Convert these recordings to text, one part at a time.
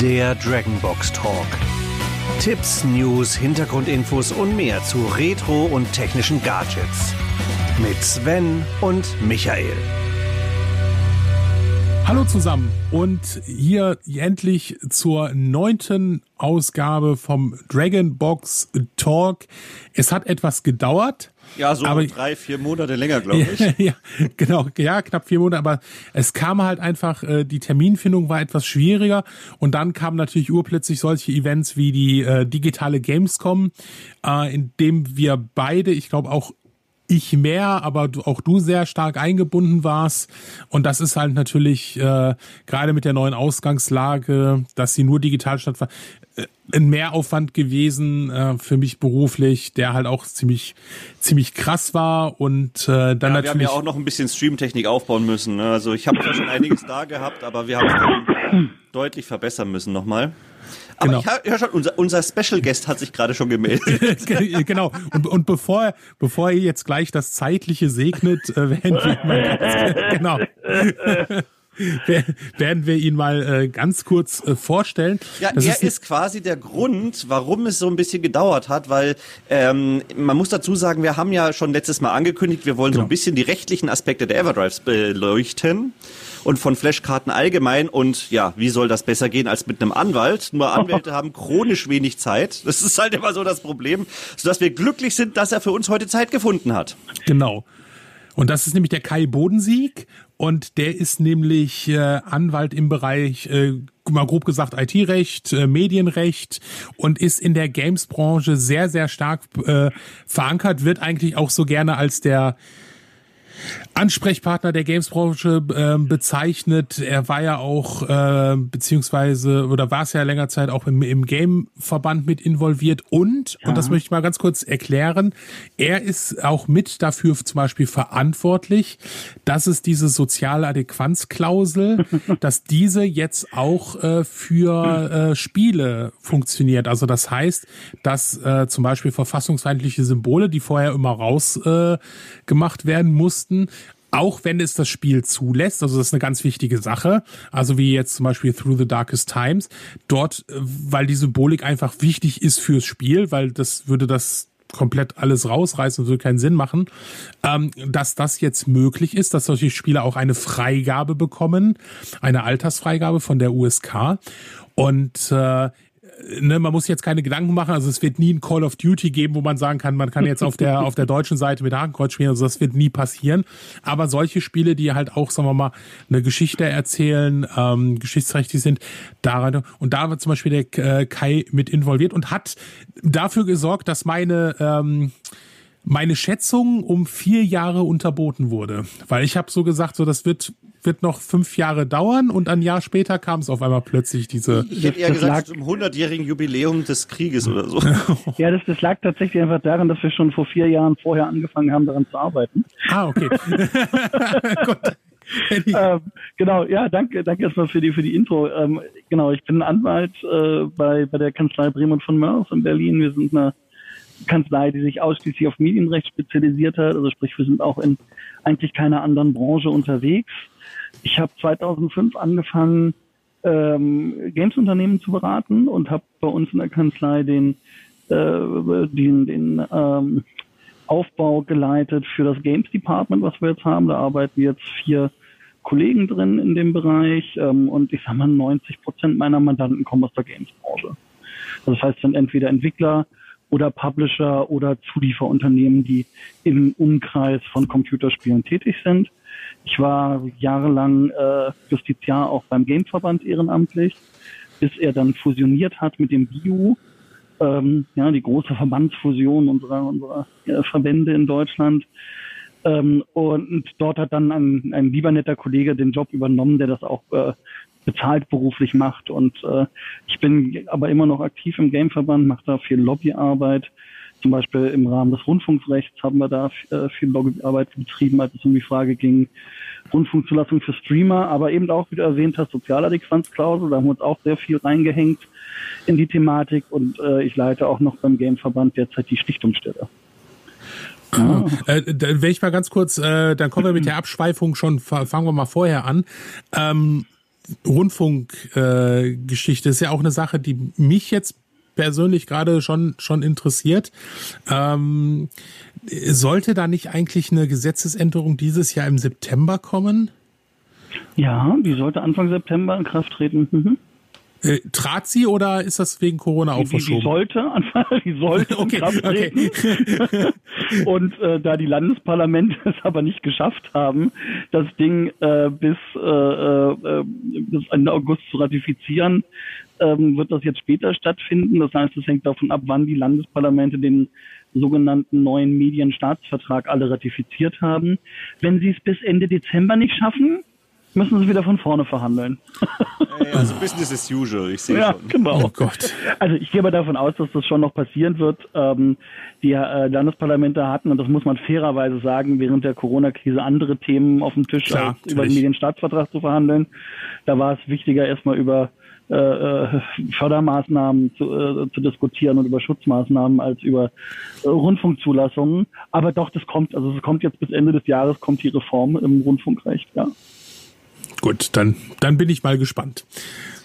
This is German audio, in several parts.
Der Dragonbox Talk. Tipps, News, Hintergrundinfos und mehr zu Retro und technischen Gadgets. Mit Sven und Michael. Hallo zusammen und hier endlich zur neunten Ausgabe vom Dragon Box Talk. Es hat etwas gedauert. Ja, so aber, drei, vier Monate länger, glaube ich. ja, genau, ja, knapp vier Monate, aber es kam halt einfach, äh, die Terminfindung war etwas schwieriger und dann kamen natürlich urplötzlich solche Events wie die äh, digitale Gamescom, äh, in dem wir beide, ich glaube auch ich mehr, aber du, auch du sehr stark eingebunden warst. Und das ist halt natürlich äh, gerade mit der neuen Ausgangslage, dass sie nur digital stattfand, ein Mehraufwand gewesen äh, für mich beruflich, der halt auch ziemlich ziemlich krass war und äh, dann ja, natürlich. Wir haben ja auch noch ein bisschen Streamtechnik aufbauen müssen. Ne? Also ich habe ja schon einiges da gehabt, aber wir haben es dann deutlich verbessern müssen nochmal. Aber genau. ich höre schon, unser, unser Special Guest hat sich gerade schon gemeldet. genau. Und, und bevor, bevor ihr jetzt gleich das Zeitliche segnet, äh, werden wir mal ganz, genau. Werden wir ihn mal äh, ganz kurz äh, vorstellen. Ja, das er ist, ist, quasi der Grund, warum es so ein bisschen gedauert hat, weil ähm, man muss dazu sagen, wir haben ja schon letztes Mal angekündigt, wir wollen genau. so ein bisschen die rechtlichen Aspekte der Everdrives beleuchten und von Flashkarten allgemein. Und ja, wie soll das besser gehen als mit einem Anwalt? Nur Anwälte haben chronisch wenig Zeit. Das ist halt immer so das Problem, sodass wir glücklich sind, dass er für uns heute Zeit gefunden hat. Genau. Und das ist nämlich der Kai Bodensieg und der ist nämlich äh, Anwalt im Bereich, äh, mal grob gesagt, IT-Recht, äh, Medienrecht und ist in der Games-Branche sehr, sehr stark äh, verankert, wird eigentlich auch so gerne als der Ansprechpartner der Gamesbranche äh, bezeichnet. Er war ja auch, äh, beziehungsweise, oder war es ja länger Zeit auch im, im Game-Verband mit involviert und, ja. und das möchte ich mal ganz kurz erklären, er ist auch mit dafür zum Beispiel verantwortlich, dass es diese soziale Adäquanzklausel, dass diese jetzt auch äh, für äh, Spiele funktioniert. Also das heißt, dass äh, zum Beispiel verfassungsfeindliche Symbole, die vorher immer rausgemacht äh, gemacht werden mussten, auch wenn es das Spiel zulässt, also das ist eine ganz wichtige Sache, also wie jetzt zum Beispiel Through the Darkest Times, dort, äh, weil die Symbolik einfach wichtig ist fürs Spiel, weil das würde das komplett alles rausreißen und würde keinen Sinn machen, ähm, dass das jetzt möglich ist, dass solche Spiele auch eine Freigabe bekommen, eine Altersfreigabe von der USK. Und äh, ne, man muss jetzt keine Gedanken machen. Also es wird nie ein Call of Duty geben, wo man sagen kann, man kann jetzt auf der auf der deutschen Seite mit Hakenkreuz spielen. Also das wird nie passieren. Aber solche Spiele, die halt auch, sagen wir mal, eine Geschichte erzählen, ähm, geschichtsträchtig sind, daran und da war zum Beispiel der äh, Kai mit involviert und hat dafür gesorgt, dass meine ähm, meine Schätzung um vier Jahre unterboten wurde. Weil ich habe so gesagt, so das wird wird noch fünf Jahre dauern und ein Jahr später kam es auf einmal plötzlich diese. Ich hätte eher das gesagt, lag, zum hundertjährigen Jubiläum des Krieges oder so. ja, das, das lag tatsächlich einfach daran, dass wir schon vor vier Jahren vorher angefangen haben, daran zu arbeiten. Ah, okay. Gut. ähm, genau, ja, danke, danke erstmal für die für die Intro. Ähm, genau, ich bin Anwalt äh, bei bei der Kanzlei Bremen von Mörs in Berlin. Wir sind eine Kanzlei, die sich ausschließlich auf Medienrecht spezialisiert hat. Also sprich, wir sind auch in eigentlich keiner anderen Branche unterwegs. Ich habe 2005 angefangen, ähm, Games-Unternehmen zu beraten und habe bei uns in der Kanzlei den, äh, den, den ähm, Aufbau geleitet für das Games Department, was wir jetzt haben. Da arbeiten jetzt vier Kollegen drin in dem Bereich ähm, und ich sag mal 90 Prozent meiner Mandanten kommen aus der Games-Branche. Das heißt, sind entweder Entwickler oder Publisher oder Zulieferunternehmen, die im Umkreis von Computerspielen tätig sind. Ich war jahrelang äh, Justiziar auch beim Gameverband ehrenamtlich, bis er dann fusioniert hat mit dem BIU, ähm, ja, die große Verbandsfusion unserer, unserer äh, Verbände in Deutschland. Ähm, und dort hat dann ein, ein lieber netter Kollege den Job übernommen, der das auch äh, bezahlt beruflich macht. Und äh, ich bin aber immer noch aktiv im Gameverband, mache da viel Lobbyarbeit. Zum Beispiel im Rahmen des Rundfunkrechts haben wir da äh, viel Lobbyarbeit betrieben, als es um die Frage ging, Rundfunkzulassung für Streamer, aber eben auch, wie du erwähnt hast, Sozialadäquanzklausel. Da haben wir uns auch sehr viel reingehängt in die Thematik und äh, ich leite auch noch beim Gameverband derzeit die Stiftungsstelle. Ah. Äh, wenn ich mal ganz kurz, äh, dann kommen wir mit der Abschweifung schon, fangen wir mal vorher an. Ähm, Rundfunkgeschichte äh, ist ja auch eine Sache, die mich jetzt persönlich gerade schon schon interessiert. Ähm, sollte da nicht eigentlich eine Gesetzesänderung dieses Jahr im September kommen? Ja, die sollte Anfang September in Kraft treten. Mhm. Äh, trat sie oder ist das wegen Corona auch verschoben? Die sollte, die sollte okay, Kraft treten. Okay. Und äh, da die Landesparlamente es aber nicht geschafft haben, das Ding äh, bis, äh, äh, bis Ende August zu ratifizieren, ähm, wird das jetzt später stattfinden. Das heißt, es hängt davon ab, wann die Landesparlamente den sogenannten neuen Medienstaatsvertrag alle ratifiziert haben. Wenn sie es bis Ende Dezember nicht schaffen, müssen sie wieder von vorne verhandeln. Also Business as usual, ich sehe ja, schon. Genau. Oh Gott. Also ich gehe aber davon aus, dass das schon noch passieren wird. Ähm, die äh, Landesparlamente hatten, und das muss man fairerweise sagen, während der Corona-Krise andere Themen auf dem Tisch, Klar, als natürlich. über den Medienstaatsvertrag zu verhandeln. Da war es wichtiger, erstmal über äh, äh, Fördermaßnahmen zu, äh, zu diskutieren und über Schutzmaßnahmen als über äh, Rundfunkzulassungen. Aber doch, das kommt, also es kommt jetzt bis Ende des Jahres kommt die Reform im Rundfunkrecht, ja. Gut, dann, dann bin ich mal gespannt.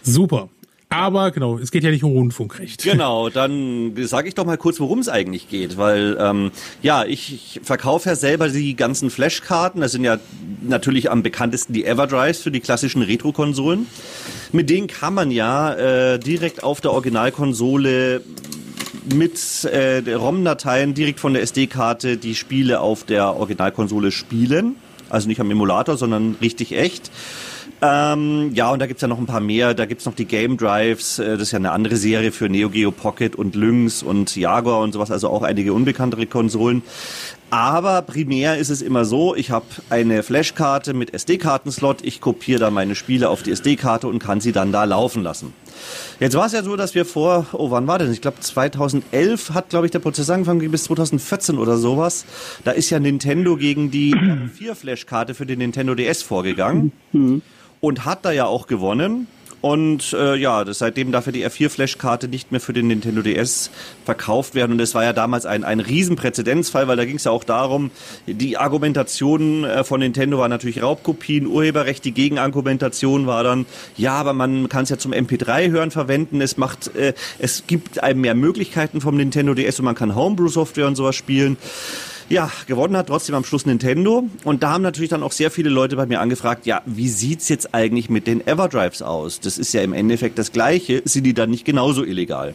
Super. Aber genau, es geht ja nicht um Rundfunkrecht. Genau, dann sage ich doch mal kurz, worum es eigentlich geht, weil ähm, ja, ich, ich verkaufe ja selber die ganzen Flashkarten. Das sind ja natürlich am bekanntesten die Everdrives für die klassischen Retro-Konsolen. Mit denen kann man ja äh, direkt auf der Originalkonsole mit äh, ROM-Dateien direkt von der SD-Karte die Spiele auf der Originalkonsole spielen. Also nicht am Emulator, sondern richtig echt. Ähm, ja, und da gibt's ja noch ein paar mehr. Da gibt's noch die Game Drives. Äh, das ist ja eine andere Serie für Neo Geo Pocket und Lynx und Jaguar und sowas. Also auch einige unbekanntere Konsolen. Aber primär ist es immer so, ich habe eine Flashkarte mit SD-Kartenslot, ich kopiere da meine Spiele auf die SD-Karte und kann sie dann da laufen lassen. Jetzt war es ja so, dass wir vor, oh wann war denn? Ich glaube 2011 hat, glaube ich, der Prozess angefangen bis 2014 oder sowas. Da ist ja Nintendo gegen die 4 Flashkarte für den Nintendo DS vorgegangen. Mhm und hat da ja auch gewonnen. Und äh, ja, das, seitdem darf ja die R4-Flash-Karte nicht mehr für den Nintendo DS verkauft werden. Und es war ja damals ein, ein Riesenpräzedenzfall, weil da ging es ja auch darum, die Argumentation äh, von Nintendo war natürlich Raubkopien, Urheberrecht. Die Gegenargumentation war dann, ja, aber man kann es ja zum MP3-Hören verwenden. Es macht, äh, es gibt einem mehr Möglichkeiten vom Nintendo DS und man kann Homebrew-Software und sowas spielen. Ja, gewonnen hat trotzdem am Schluss Nintendo. Und da haben natürlich dann auch sehr viele Leute bei mir angefragt, ja, wie sieht's jetzt eigentlich mit den Everdrives aus? Das ist ja im Endeffekt das Gleiche. Sind die dann nicht genauso illegal?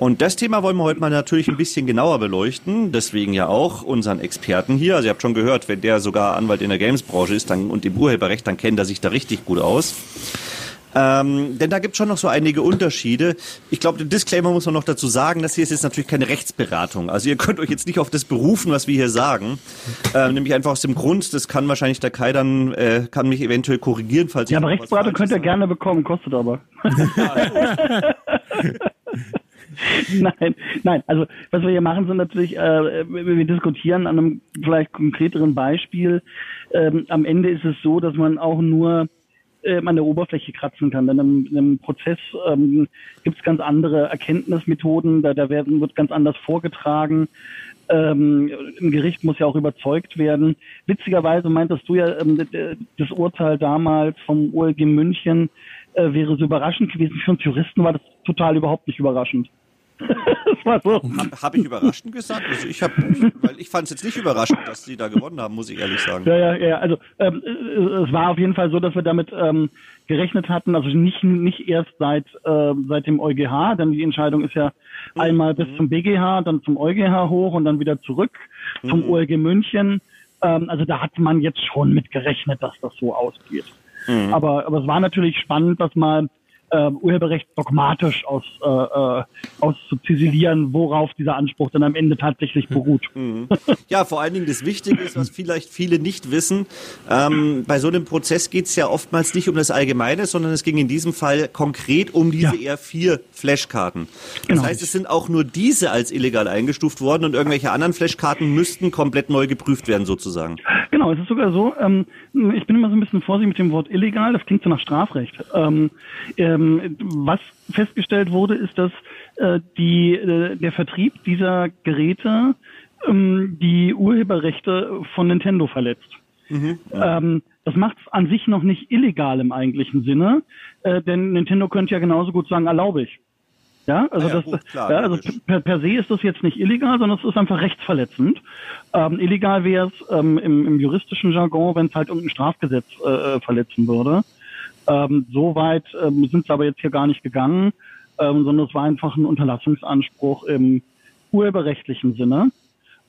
Und das Thema wollen wir heute mal natürlich ein bisschen genauer beleuchten. Deswegen ja auch unseren Experten hier. Also ihr habt schon gehört, wenn der sogar Anwalt in der Games-Branche ist dann, und im Urheberrecht, dann kennt er sich da richtig gut aus. Ähm, denn da gibt es schon noch so einige Unterschiede. Ich glaube, den Disclaimer muss man noch dazu sagen, das hier ist jetzt natürlich keine Rechtsberatung. Also ihr könnt euch jetzt nicht auf das berufen, was wir hier sagen. Ähm, nämlich einfach aus dem Grund, das kann wahrscheinlich der Kai dann, äh, kann mich eventuell korrigieren, falls ich... Ja, aber Rechtsberatung könnt ihr gerne bekommen, kostet aber. nein, nein. Also was wir hier machen, sind natürlich, äh, wir diskutieren an einem vielleicht konkreteren Beispiel. Ähm, am Ende ist es so, dass man auch nur ähm, an der Oberfläche kratzen kann. Denn im, im Prozess ähm, gibt es ganz andere Erkenntnismethoden, da, da werden, wird ganz anders vorgetragen. Ähm, Ein Gericht muss ja auch überzeugt werden. Witzigerweise meintest du ja, ähm, das Urteil damals vom OLG München äh, wäre so überraschend gewesen. Für uns Juristen war das total überhaupt nicht überraschend. Das war so. Habe hab ich überraschend gesagt? Also ich habe, weil ich fand es jetzt nicht überraschend, dass sie da gewonnen haben, muss ich ehrlich sagen. Ja, ja, ja. Also ähm, es war auf jeden Fall so, dass wir damit ähm, gerechnet hatten. Also nicht nicht erst seit äh, seit dem EuGH, denn die Entscheidung ist ja mhm. einmal bis zum BGH, dann zum EuGH hoch und dann wieder zurück zum mhm. OLG München. Ähm, also da hat man jetzt schon mit gerechnet, dass das so ausgeht. Mhm. Aber aber es war natürlich spannend, dass mal äh, Urheberrecht dogmatisch aus, äh, äh, auszuzisilieren, worauf dieser Anspruch dann am Ende tatsächlich beruht. Mhm. Ja, vor allen Dingen das Wichtige ist, was vielleicht viele nicht wissen, ähm, bei so einem Prozess geht es ja oftmals nicht um das Allgemeine, sondern es ging in diesem Fall konkret um diese ja. R4-Flashkarten. Das genau. heißt, es sind auch nur diese als illegal eingestuft worden und irgendwelche anderen Flashkarten müssten komplett neu geprüft werden sozusagen. Genau, es ist sogar so, ähm, ich bin immer so ein bisschen vorsichtig mit dem Wort illegal, das klingt so nach Strafrecht. Ähm, ähm, was festgestellt wurde, ist, dass äh, die, äh, der Vertrieb dieser Geräte ähm, die Urheberrechte von Nintendo verletzt. Mhm, ähm, das macht es an sich noch nicht illegal im eigentlichen Sinne, äh, denn Nintendo könnte ja genauso gut sagen, erlaube ich. Ja, also ah ja, das, gut, klar, ja, also per, per, se ist das jetzt nicht illegal, sondern es ist einfach rechtsverletzend. Ähm, illegal wäre es ähm, im, im, juristischen Jargon, wenn es halt irgendein Strafgesetz äh, äh verletzen würde. Ähm, so weit ähm, sind sie aber jetzt hier gar nicht gegangen, ähm, sondern es war einfach ein Unterlassungsanspruch im urheberrechtlichen Sinne.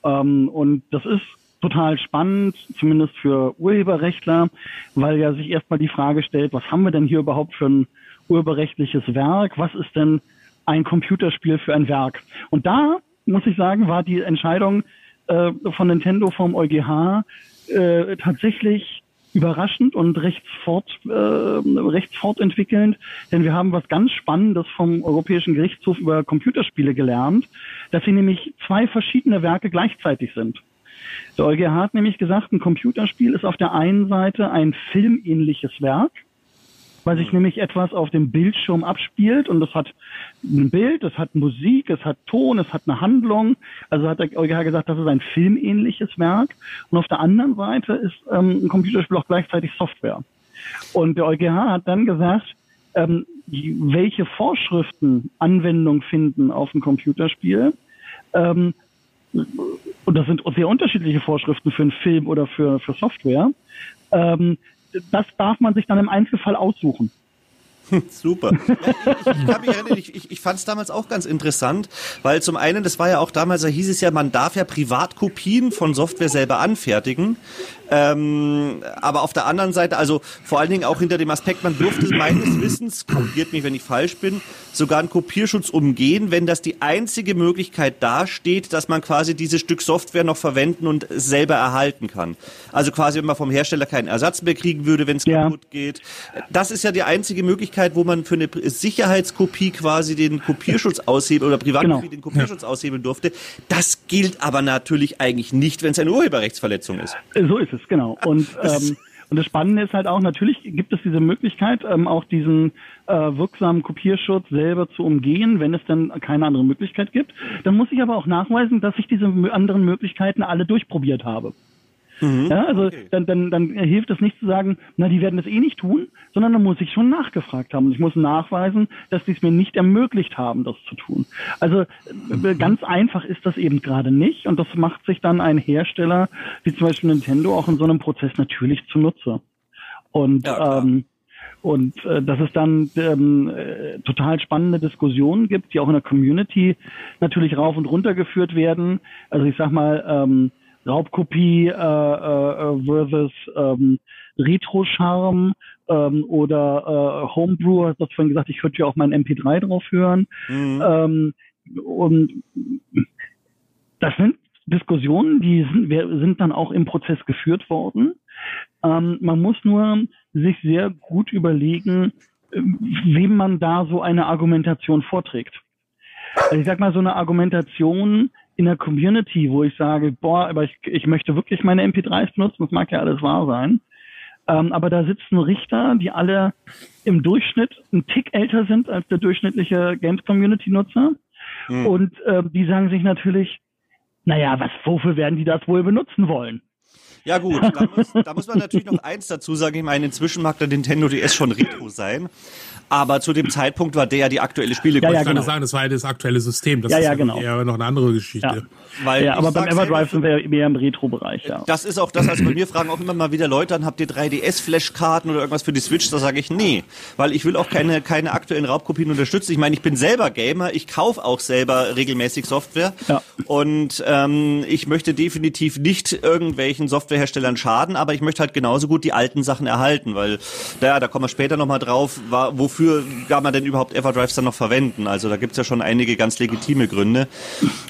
Ähm, und das ist total spannend, zumindest für Urheberrechtler, weil ja sich erstmal die Frage stellt, was haben wir denn hier überhaupt für ein urheberrechtliches Werk? Was ist denn ein Computerspiel für ein Werk? Und da, muss ich sagen, war die Entscheidung äh, von Nintendo vom EuGH äh, tatsächlich überraschend und recht fort, äh, recht fortentwickelnd, denn wir haben was ganz Spannendes vom Europäischen Gerichtshof über Computerspiele gelernt, dass sie nämlich zwei verschiedene Werke gleichzeitig sind. Der EuGH hat nämlich gesagt, ein Computerspiel ist auf der einen Seite ein filmähnliches Werk, weil sich mhm. nämlich etwas auf dem Bildschirm abspielt und das hat ein Bild, es hat Musik, es hat Ton, es hat eine Handlung. Also hat der EuGH gesagt, das ist ein filmähnliches Werk. Und auf der anderen Seite ist ähm, ein Computerspiel auch gleichzeitig Software. Und der EuGH hat dann gesagt, ähm, welche Vorschriften Anwendung finden auf ein Computerspiel. Ähm, und das sind sehr unterschiedliche Vorschriften für einen Film oder für, für Software. Ähm, das darf man sich dann im Einzelfall aussuchen. Super. Ich, ich, ich, ich fand es damals auch ganz interessant, weil zum einen, das war ja auch damals, da hieß es ja, man darf ja Privatkopien von Software selber anfertigen. Ähm, aber auf der anderen Seite, also vor allen Dingen auch hinter dem Aspekt, man durfte meines Wissens, korrigiert mich, wenn ich falsch bin, sogar einen Kopierschutz umgehen, wenn das die einzige Möglichkeit dasteht, dass man quasi dieses Stück Software noch verwenden und selber erhalten kann. Also quasi, wenn man vom Hersteller keinen Ersatz mehr kriegen würde, wenn es ja. kaputt geht. Das ist ja die einzige Möglichkeit, wo man für eine Sicherheitskopie quasi den Kopierschutz aushebeln oder Privatkopie genau. den Kopierschutz ja. aushebeln durfte. Das gilt aber natürlich eigentlich nicht, wenn es eine Urheberrechtsverletzung ist. So ist es genau. Und, ähm, und das Spannende ist halt auch, natürlich gibt es diese Möglichkeit, ähm, auch diesen äh, wirksamen Kopierschutz selber zu umgehen, wenn es dann keine andere Möglichkeit gibt. Dann muss ich aber auch nachweisen, dass ich diese anderen Möglichkeiten alle durchprobiert habe. Mhm. Ja, also okay. dann, dann, dann hilft es nicht zu sagen, na, die werden das eh nicht tun, sondern dann muss ich schon nachgefragt haben. Und ich muss nachweisen, dass die es mir nicht ermöglicht haben, das zu tun. Also äh, mhm. ganz einfach ist das eben gerade nicht. Und das macht sich dann ein Hersteller, wie zum Beispiel Nintendo, auch in so einem Prozess natürlich zunutze. Und ja, ähm, und äh, dass es dann ähm, äh, total spannende Diskussionen gibt, die auch in der Community natürlich rauf und runter geführt werden. Also ich sag mal, ähm, Raubkopie äh, äh, versus ähm, Retro-Charme ähm, oder äh, Homebrew, hast du vorhin gesagt, ich könnte ja auch mein MP3 drauf hören. Mhm. Ähm, und das sind Diskussionen, die sind, sind dann auch im Prozess geführt worden. Ähm, man muss nur sich sehr gut überlegen, wem man da so eine Argumentation vorträgt. Also ich sag mal, so eine Argumentation, in der Community, wo ich sage, boah, aber ich, ich möchte wirklich meine MP3s benutzen, das mag ja alles wahr sein. Ähm, aber da sitzen Richter, die alle im Durchschnitt einen Tick älter sind als der durchschnittliche Games-Community-Nutzer. Mhm. Und äh, die sagen sich natürlich, naja, was, wofür werden die das wohl benutzen wollen? Ja gut, da muss, da muss man natürlich noch eins dazu sagen. Ich meine, inzwischen mag der Nintendo DS schon Retro sein. Aber zu dem Zeitpunkt war der ja die aktuelle Spielegröße. Ja, ja, genau. Ich kann sagen, das war ja das aktuelle System. Das ja, ist ja, genau. eher noch eine andere Geschichte. Ja, Weil ja aber beim Everdrive sind wir mehr im Retro-Bereich, ja. Das ist auch das, also bei mir fragen auch immer mal wieder Leute an, habt ihr 3DS-Flashkarten oder irgendwas für die Switch? Da sage ich nee, weil ich will auch keine, keine aktuellen Raubkopien unterstützen. Ich meine, ich bin selber Gamer, ich kaufe auch selber regelmäßig Software ja. und ähm, ich möchte definitiv nicht irgendwelchen Softwareherstellern schaden, aber ich möchte halt genauso gut die alten Sachen erhalten, weil ja, da kommen wir später nochmal drauf, war, wofür kann man denn überhaupt Everdrives dann noch verwenden? Also da gibt's ja schon einige ganz legitime Gründe.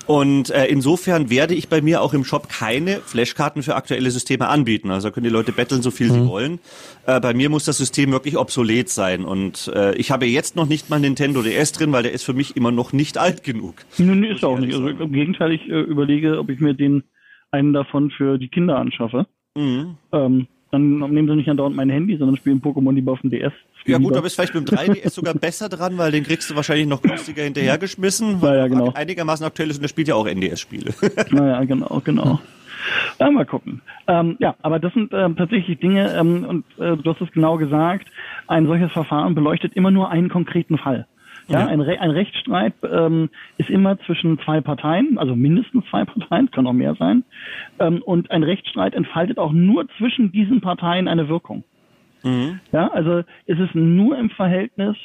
Und äh, insofern werde ich bei mir auch im Shop keine Flashkarten für aktuelle Systeme anbieten. Also da können die Leute betteln, so viel mhm. sie wollen. Äh, bei mir muss das System wirklich obsolet sein. Und äh, ich habe jetzt noch nicht mal Nintendo DS drin, weil der ist für mich immer noch nicht alt genug. Nee, ist auch nicht. Also Im Gegenteil, ich äh, überlege, ob ich mir den einen davon für die Kinder anschaffe. Mhm. Ähm, dann nehmen sie nicht andauernd mein Handy, sondern spielen Pokémon lieber auf dem DS. Ja gut, da bist vielleicht mit dem 3DS sogar besser dran, weil den kriegst du wahrscheinlich noch günstiger hinterhergeschmissen, weil ja, genau. einigermaßen aktuell ist und der spielt ja auch NDS-Spiele. Naja, genau, genau. Ja, mal gucken. Ähm, ja, aber das sind ähm, tatsächlich Dinge, ähm, und äh, du hast es genau gesagt, ein solches Verfahren beleuchtet immer nur einen konkreten Fall. Ja. Ein, Re ein Rechtsstreit ähm, ist immer zwischen zwei Parteien, also mindestens zwei Parteien, kann auch mehr sein. Ähm, und ein Rechtsstreit entfaltet auch nur zwischen diesen Parteien eine Wirkung. Mhm. Ja, also es ist nur im Verhältnis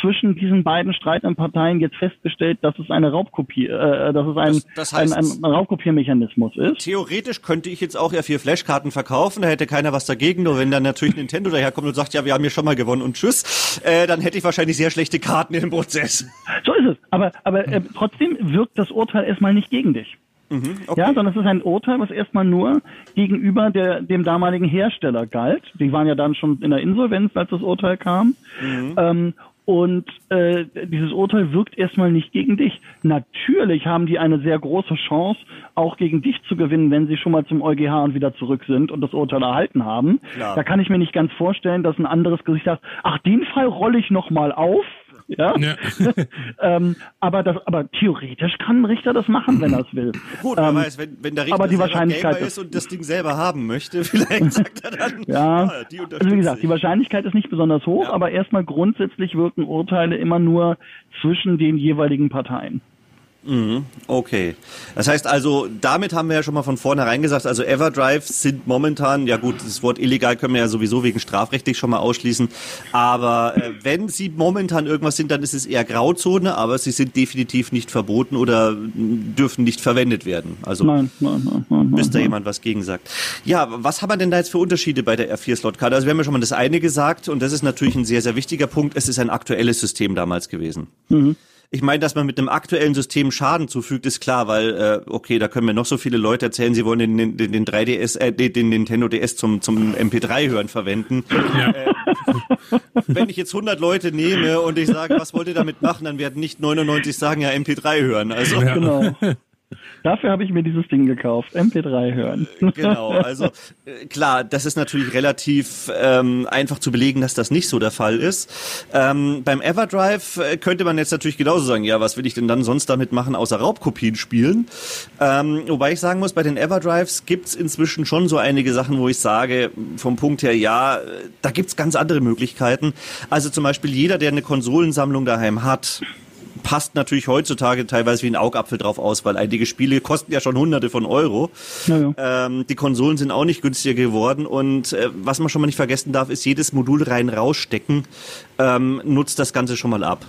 zwischen diesen beiden streitenden Parteien jetzt festgestellt, dass es eine Raubkopie, äh, dass es ein, das, das heißt, ein, ein Raubkopiermechanismus ist. Theoretisch könnte ich jetzt auch ja vier Flashkarten verkaufen, da hätte keiner was dagegen, nur wenn dann natürlich Nintendo daherkommt und sagt, ja, wir haben hier schon mal gewonnen und tschüss, äh, dann hätte ich wahrscheinlich sehr schlechte Karten im Prozess. So ist es. Aber, aber äh, trotzdem wirkt das Urteil erstmal nicht gegen dich. Mhm, okay. Ja, sondern es ist ein Urteil, was erstmal nur gegenüber der, dem damaligen Hersteller galt. Die waren ja dann schon in der Insolvenz, als das Urteil kam. Mhm. Ähm, und äh, dieses Urteil wirkt erstmal nicht gegen dich. Natürlich haben die eine sehr große Chance, auch gegen dich zu gewinnen, wenn sie schon mal zum EuGH und wieder zurück sind und das Urteil erhalten haben. Klar. Da kann ich mir nicht ganz vorstellen, dass ein anderes Gesicht sagt, ach, den Fall rolle ich nochmal auf ja. ja. ähm, aber das, aber theoretisch kann ein Richter das machen, wenn er es will. Gut, ähm, weiß, wenn, wenn der Richter aber die Wahrscheinlichkeit ist und das Ding selber haben möchte, vielleicht sagt er dann, ja, ah, die also wie gesagt, die Wahrscheinlichkeit ist nicht besonders hoch, ja. aber erstmal grundsätzlich wirken Urteile immer nur zwischen den jeweiligen Parteien. Mhm, okay. Das heißt also, damit haben wir ja schon mal von vornherein gesagt, also Everdrive sind momentan, ja gut, das Wort illegal können wir ja sowieso wegen strafrechtlich schon mal ausschließen, aber äh, wenn sie momentan irgendwas sind, dann ist es eher Grauzone, aber sie sind definitiv nicht verboten oder dürfen nicht verwendet werden. Also nein, nein, nein, nein, bis da jemand was gegen sagt. Ja, was haben wir denn da jetzt für Unterschiede bei der R4-Slot-Karte? Also wir haben ja schon mal das eine gesagt und das ist natürlich ein sehr, sehr wichtiger Punkt. Es ist ein aktuelles System damals gewesen. Mhm. Ich meine, dass man mit einem aktuellen System Schaden zufügt, ist klar, weil, äh, okay, da können mir noch so viele Leute erzählen, sie wollen den, den, den 3DS, äh, den Nintendo DS zum, zum MP3-Hören verwenden. Ja. Äh, wenn ich jetzt 100 Leute nehme und ich sage, was wollt ihr damit machen, dann werden nicht 99 sagen, ja, MP3 hören. Also. Ja. Genau. Dafür habe ich mir dieses Ding gekauft. MP3 hören. Äh, genau, also äh, klar, das ist natürlich relativ ähm, einfach zu belegen, dass das nicht so der Fall ist. Ähm, beim Everdrive äh, könnte man jetzt natürlich genauso sagen, ja, was will ich denn dann sonst damit machen, außer Raubkopien spielen? Ähm, wobei ich sagen muss, bei den Everdrives gibt's inzwischen schon so einige Sachen, wo ich sage, vom Punkt her, ja, da gibt's ganz andere Möglichkeiten. Also zum Beispiel jeder, der eine Konsolensammlung daheim hat, passt natürlich heutzutage teilweise wie ein Augapfel drauf aus, weil einige Spiele kosten ja schon hunderte von Euro. Ja, ja. Ähm, die Konsolen sind auch nicht günstiger geworden und äh, was man schon mal nicht vergessen darf, ist jedes Modul rein rausstecken, ähm, nutzt das Ganze schon mal ab.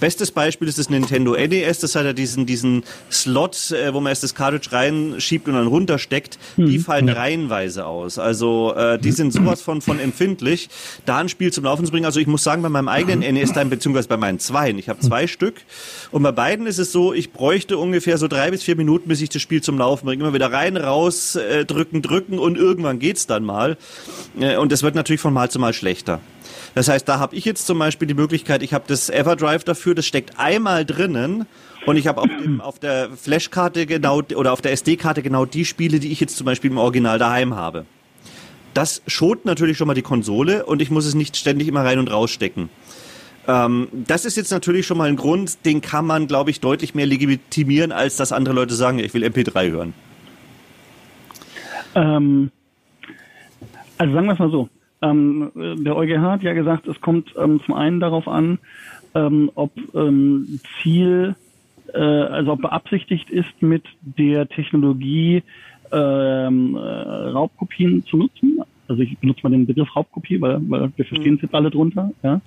Bestes Beispiel ist das Nintendo NES, das hat ja diesen, diesen Slot, äh, wo man erst das Cartridge reinschiebt und dann runtersteckt, mhm. die fallen ja. reihenweise aus. Also äh, die sind sowas von, von empfindlich, da ein Spiel zum Laufen zu bringen. Also ich muss sagen, bei meinem eigenen NES Time, beziehungsweise bei meinen zweien, ich habe zwei mhm. Stück und bei beiden ist es so, ich bräuchte ungefähr so drei bis vier Minuten, bis ich das Spiel zum Laufen bringe. Immer wieder rein, raus, äh, drücken, drücken und irgendwann geht's dann mal. Äh, und das wird natürlich von Mal zu Mal schlechter. Das heißt, da habe ich jetzt zum Beispiel die Möglichkeit, ich habe das Everdrive dafür, das steckt einmal drinnen und ich habe auf, auf der Flashkarte genau oder auf der SD-Karte genau die Spiele, die ich jetzt zum Beispiel im Original daheim habe. Das schont natürlich schon mal die Konsole und ich muss es nicht ständig immer rein und rausstecken. Ähm, das ist jetzt natürlich schon mal ein Grund, den kann man, glaube ich, deutlich mehr legitimieren, als dass andere Leute sagen, ich will MP3 hören. Ähm, also sagen wir es mal so. Ähm, der EuGH hat ja gesagt, es kommt ähm, zum einen darauf an, ähm, ob ähm, Ziel, äh, also ob beabsichtigt ist, mit der Technologie ähm, äh, Raubkopien zu nutzen. Also ich benutze mal den Begriff Raubkopie, weil, weil wir verstehen es mhm. jetzt alle drunter. Ja?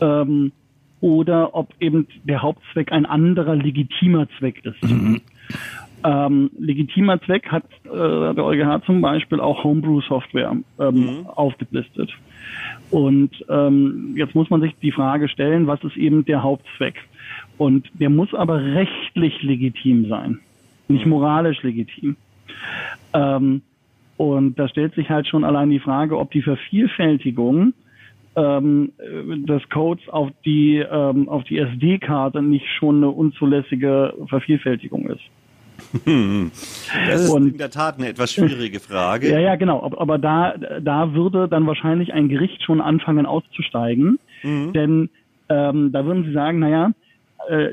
Ähm, oder ob eben der Hauptzweck ein anderer legitimer Zweck ist. Mhm. Ähm, legitimer Zweck hat äh, der EuGH zum Beispiel auch Homebrew-Software ähm, mhm. aufgelistet. Und ähm, jetzt muss man sich die Frage stellen, was ist eben der Hauptzweck? Und der muss aber rechtlich legitim sein, nicht mhm. moralisch legitim. Ähm, und da stellt sich halt schon allein die Frage, ob die Vervielfältigung ähm, des Codes auf die ähm, auf die SD-Karte nicht schon eine unzulässige Vervielfältigung ist. Das ist und, in der Tat eine etwas schwierige Frage. Ja, ja, genau. Aber da, da würde dann wahrscheinlich ein Gericht schon anfangen auszusteigen. Mhm. Denn ähm, da würden sie sagen, naja, äh,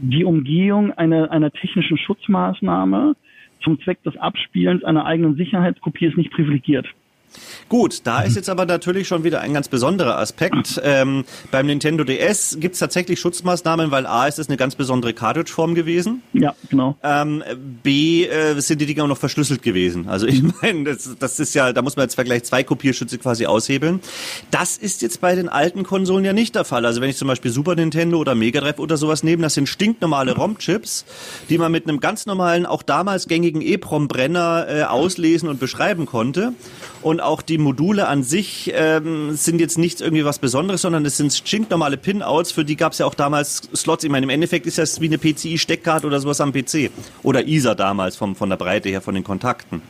die Umgehung einer, einer technischen Schutzmaßnahme zum Zweck des Abspielens einer eigenen Sicherheitskopie ist nicht privilegiert. Gut, da ist jetzt aber natürlich schon wieder ein ganz besonderer Aspekt. Ähm, beim Nintendo DS gibt es tatsächlich Schutzmaßnahmen, weil A ist es eine ganz besondere Cartridge-Form gewesen. Ja, genau. Ähm, B äh, sind die Dinger auch noch verschlüsselt gewesen. Also ich meine, das, das ist ja, da muss man jetzt gleich zwei Kopierschütze quasi aushebeln. Das ist jetzt bei den alten Konsolen ja nicht der Fall. Also wenn ich zum Beispiel Super Nintendo oder Mega Drive oder sowas nehme, das sind stinknormale ROM-Chips, die man mit einem ganz normalen, auch damals gängigen EEPROM-Brenner äh, auslesen und beschreiben konnte. Und auch die Module an sich ähm, sind jetzt nichts irgendwie was Besonderes, sondern es sind stinknormale Pinouts, für die gab es ja auch damals Slots. Ich meine, im Endeffekt ist das wie eine PCI-Steckkarte oder sowas am PC. Oder ISA damals vom, von der Breite her, von den Kontakten.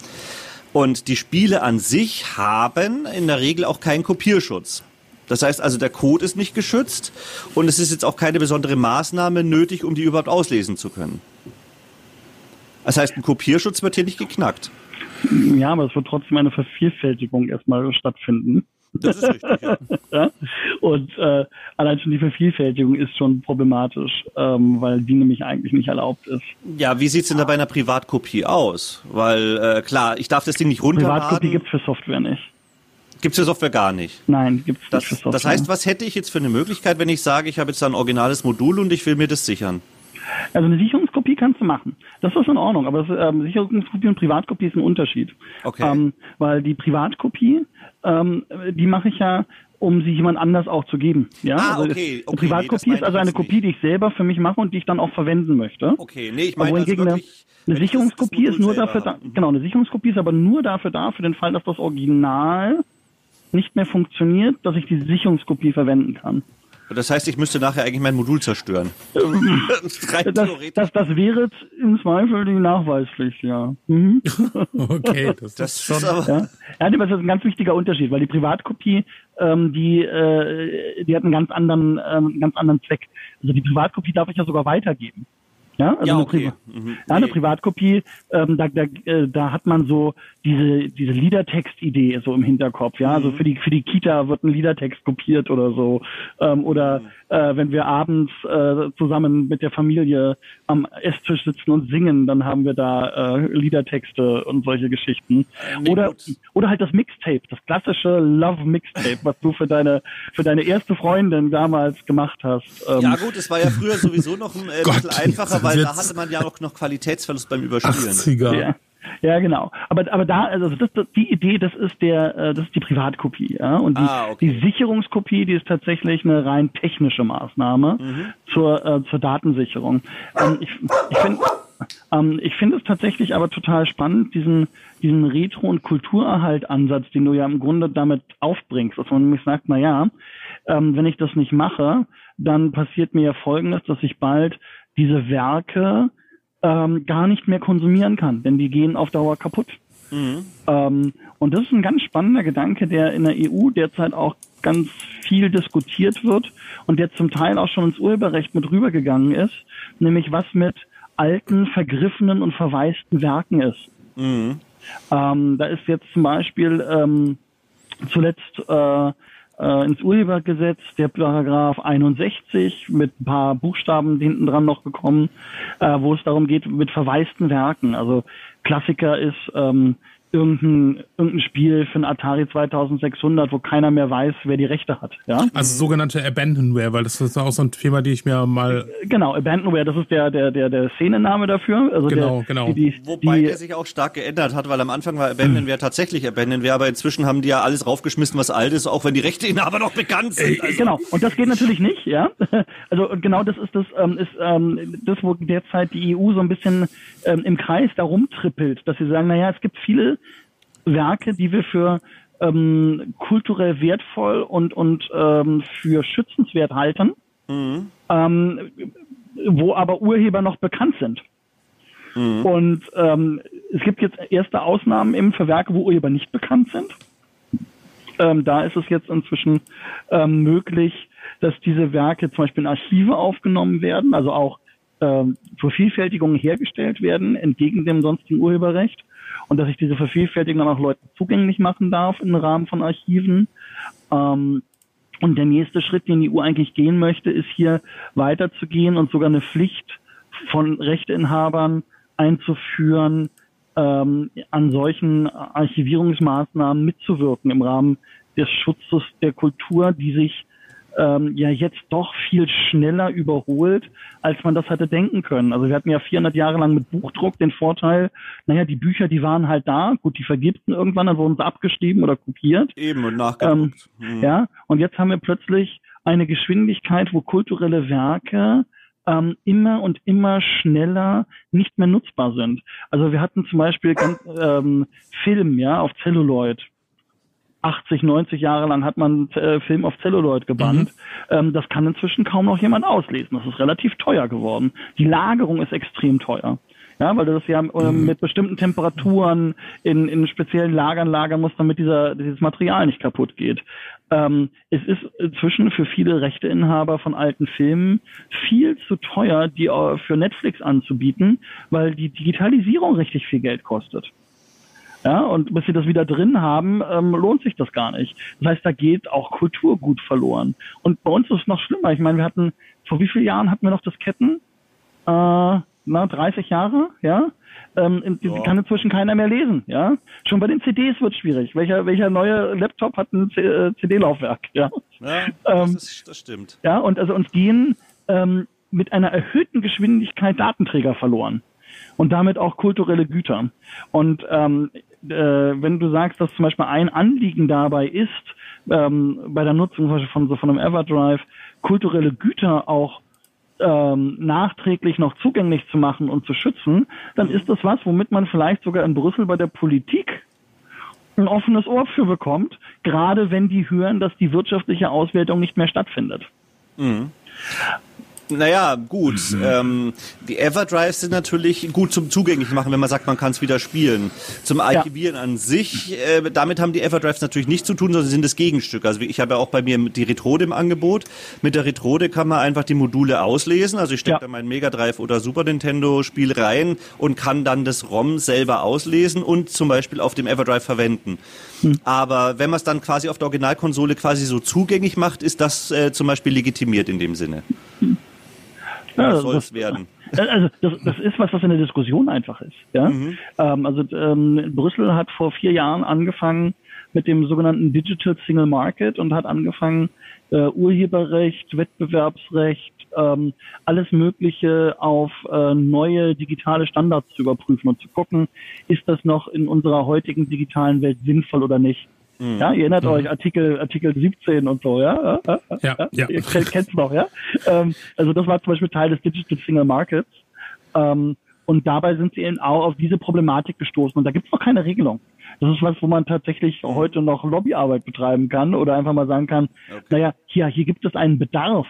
Und die Spiele an sich haben in der Regel auch keinen Kopierschutz. Das heißt also, der Code ist nicht geschützt und es ist jetzt auch keine besondere Maßnahme nötig, um die überhaupt auslesen zu können. Das heißt, ein Kopierschutz wird hier nicht geknackt. Ja, aber es wird trotzdem eine Vervielfältigung erstmal stattfinden. Das ist richtig, ja. ja? Und äh, allein schon die Vervielfältigung ist schon problematisch, ähm, weil die nämlich eigentlich nicht erlaubt ist. Ja, wie sieht's denn da bei einer Privatkopie aus? Weil äh, klar, ich darf das Ding nicht runterladen. Privatkopie gibt's für Software nicht. Gibt's für Software gar nicht? Nein, gibt's das, nicht für Software. Das heißt, was hätte ich jetzt für eine Möglichkeit, wenn ich sage, ich habe jetzt da ein originales Modul und ich will mir das sichern? Also eine Sicherungskopie kannst du machen. Das ist in Ordnung, aber das, ähm, Sicherungskopie und Privatkopie ist ein Unterschied. Okay. Ähm, weil die Privatkopie, ähm, die mache ich ja, um sie jemand anders auch zu geben. Ja, Ah, also okay, okay, Privatkopie nee, ist also eine Kopie, nicht. die ich selber für mich mache und die ich dann auch verwenden möchte. Okay, nee, ich meine also wirklich, eine Sicherungskopie ist nur dafür da, genau, eine Sicherungskopie ist aber nur dafür da, für den Fall, dass das Original nicht mehr funktioniert, dass ich die Sicherungskopie verwenden kann. Das heißt, ich müsste nachher eigentlich mein Modul zerstören. Das, theoretisch. das, das wäre im Zweifel nachweislich, ja. Mhm. Okay, das, Das ist schon. ist aber, Ja, ja das ist ein ganz wichtiger Unterschied, weil die Privatkopie, ähm, die, äh, die hat einen ganz anderen, ähm, ganz anderen Zweck. Also die Privatkopie darf ich ja sogar weitergeben. Ja, also Ja, eine, okay. Priva Mhm. ja, eine Nee. Privatkopie, ähm, da, da, äh, da hat man so diese, diese Liedertext-Idee so im Hinterkopf. Ja, Mhm. also für die, für die Kita wird ein Liedertext kopiert oder so. Ähm, oder Mhm. äh, wenn wir abends äh, zusammen mit der Familie am Esstisch sitzen und singen, dann haben wir da äh, Liedertexte und solche Geschichten. Nee, oder, gut. oder halt das Mixtape, das klassische Love Mixtape, was du für deine, für deine erste Freundin damals gemacht hast. Ähm, ja gut, es war ja früher sowieso noch ein äh, bisschen einfacher, weil da hatte man ja auch noch Qualitätsverlust beim Überspielen. 80er. Ja. Ja, genau. Aber aber da also das, das die Idee, das ist der äh, das ist die Privatkopie, ja und die, Ah, okay. die Sicherungskopie, die ist tatsächlich eine rein technische Maßnahme Mhm. zur äh, zur Datensicherung. Ähm, ich ich finde ähm, ich finde es tatsächlich aber total spannend diesen diesen Retro und Kulturerhalt Ansatz, den du ja im Grunde damit aufbringst, dass man nämlich sagt, na ja, ähm, wenn ich das nicht mache, dann passiert mir ja Folgendes, dass ich bald diese Werke ähm, gar nicht mehr konsumieren kann, denn die gehen auf Dauer kaputt. Ähm, und das ist ein ganz spannender Gedanke, der in der EU derzeit auch ganz viel diskutiert wird und der zum Teil auch schon ins Urheberrecht mit rübergegangen ist, nämlich was mit alten, vergriffenen und verwaisten Werken ist. Ähm, da ist jetzt zum Beispiel ähm, zuletzt äh, äh, ins Urhebergesetz der Paragraph 61 mit ein paar Buchstaben hinten dran noch gekommen, äh, wo es darum geht mit verwaisten Werken. Also Klassiker ist ähm, irgendein, irgendein Spiel für ein Atari 2600, wo keiner mehr weiß, wer die Rechte hat. Ja, Also sogenannte Abandonware, weil das ist auch so ein Thema, die ich mir mal. genau. Abandonware, das ist der der der der Szenenname dafür. Also Genau, der, genau. Die, die, Wobei die, der sich auch stark geändert hat, weil am Anfang war Abandonware tatsächlich Abandonware, aber inzwischen haben die ja alles raufgeschmissen, was alt ist, auch wenn die Rechteinhaber noch bekannt sind. Also, Genau, und das geht natürlich nicht, ja. Also genau das ist das, ähm, ist ähm, das, wo derzeit die EU so ein bisschen ähm, im Kreis da rumtrippelt, dass sie sagen, naja, es gibt viele Werke, die wir für ähm, kulturell wertvoll und und ähm, für schützenswert halten, ähm, wo aber Urheber noch bekannt sind. Und ähm, es gibt jetzt erste Ausnahmen eben für Werke, wo Urheber nicht bekannt sind. Ähm, da ist es jetzt inzwischen ähm, möglich, dass diese Werke zum Beispiel in Archive aufgenommen werden, also auch ähm, Vervielfältigungen hergestellt werden, entgegen dem sonstigen Urheberrecht. Und dass ich diese Vervielfältigung dann auch Leuten zugänglich machen darf im Rahmen von Archiven. Ähm, und der nächste Schritt, den die EU eigentlich gehen möchte, ist hier weiterzugehen und sogar eine Pflicht von Rechteinhabern einzuführen, ähm, an solchen Archivierungsmaßnahmen mitzuwirken im Rahmen des Schutzes der Kultur, die sich ähm, ja jetzt doch viel schneller überholt, als man das hätte denken können. Also wir hatten ja 400 Jahre lang mit Buchdruck den Vorteil, naja, die Bücher, die waren halt da, gut, die vergibten irgendwann, dann wurden sie abgeschrieben oder kopiert. Eben und nachgedruckt. Ähm, mhm. Ja, und jetzt haben wir plötzlich eine Geschwindigkeit, wo kulturelle Werke ähm, immer und immer schneller nicht mehr nutzbar sind. Also wir hatten zum Beispiel ganz, ähm, Film, ja, auf Celluloid. 80, 90 Jahre lang hat man äh, Film auf Celluloid gebannt. Mhm. Ähm, das kann inzwischen kaum noch jemand auslesen. Das ist relativ teuer geworden. Die Lagerung ist extrem teuer. Ja, weil du das ja äh, mhm. mit bestimmten Temperaturen in, in speziellen Lagern lagern musst, damit dieser, dieses Material nicht kaputt geht. Ähm, es ist inzwischen für viele Rechteinhaber von alten Filmen viel zu teuer, die äh, für Netflix anzubieten, weil die Digitalisierung richtig viel Geld kostet. Ja, und bis sie das wieder drin haben, ähm, lohnt sich das gar nicht. Das heißt, da geht auch Kulturgut verloren. Und bei uns ist es noch schlimmer. Ich meine, wir hatten, vor wie vielen Jahren hatten wir noch das Ketten? Äh, na, 30 Jahre, ja. Ähm, die ja. kann inzwischen keiner mehr lesen, ja. Schon bei den CDs wird schwierig. Welcher, welcher neue Laptop hat ein CD-Laufwerk, äh, ja? Ja, das, ähm, ist, das stimmt. Ja, und also uns gehen ähm, mit einer erhöhten Geschwindigkeit Datenträger verloren und damit auch kulturelle Güter. Und ähm, äh, wenn du sagst, dass zum Beispiel ein Anliegen dabei ist, ähm, bei der Nutzung von so von einem Everdrive kulturelle Güter auch ähm, nachträglich noch zugänglich zu machen und zu schützen, dann ist das was, womit man vielleicht sogar in Brüssel bei der Politik ein offenes Ohr für bekommt, gerade wenn die hören, dass die wirtschaftliche Auswertung nicht mehr stattfindet. Mhm. Naja, gut. Mhm. Ähm, die Everdrives sind natürlich gut zum zugänglich machen, wenn man sagt, man kann es wieder spielen. Zum Archivieren ja. an sich, äh, damit haben die Everdrives natürlich nichts zu tun, sondern sie sind das Gegenstück. Also ich habe ja auch bei mir die Retrode im Angebot. Mit der Retrode kann man einfach die Module auslesen. Also ich stecke ja. da mein Mega Drive oder Super Nintendo Spiel rein und kann dann das ROM selber auslesen und zum Beispiel auf dem Everdrive verwenden. Hm. Aber wenn man es dann quasi auf der Originalkonsole quasi so zugänglich macht, ist das äh, zum Beispiel legitimiert in dem Sinne. Hm. Ja, soll es werden. Also das, das ist was, was in der Diskussion einfach ist. Ja? Mhm. Ähm, also ähm, Brüssel hat vor vier Jahren angefangen mit dem sogenannten Digital Single Market und hat angefangen, äh, Urheberrecht, Wettbewerbsrecht, ähm, alles Mögliche auf äh, neue digitale Standards zu überprüfen und zu gucken, ist das noch in unserer heutigen digitalen Welt sinnvoll oder nicht. Mhm. Ja, ihr erinnert mhm. euch Artikel Artikel 17 und so, ja? Ja, ja. ja. Ihr kennt's noch, ja? Ähm, also das war zum Beispiel Teil des Digital Single Markets. Ähm, und dabei sind sie eben auch auf diese Problematik gestoßen. Und da gibt's noch keine Regelung. Das ist was, wo man tatsächlich heute noch Lobbyarbeit betreiben kann oder einfach mal sagen kann, okay. naja, hier, hier gibt es einen Bedarf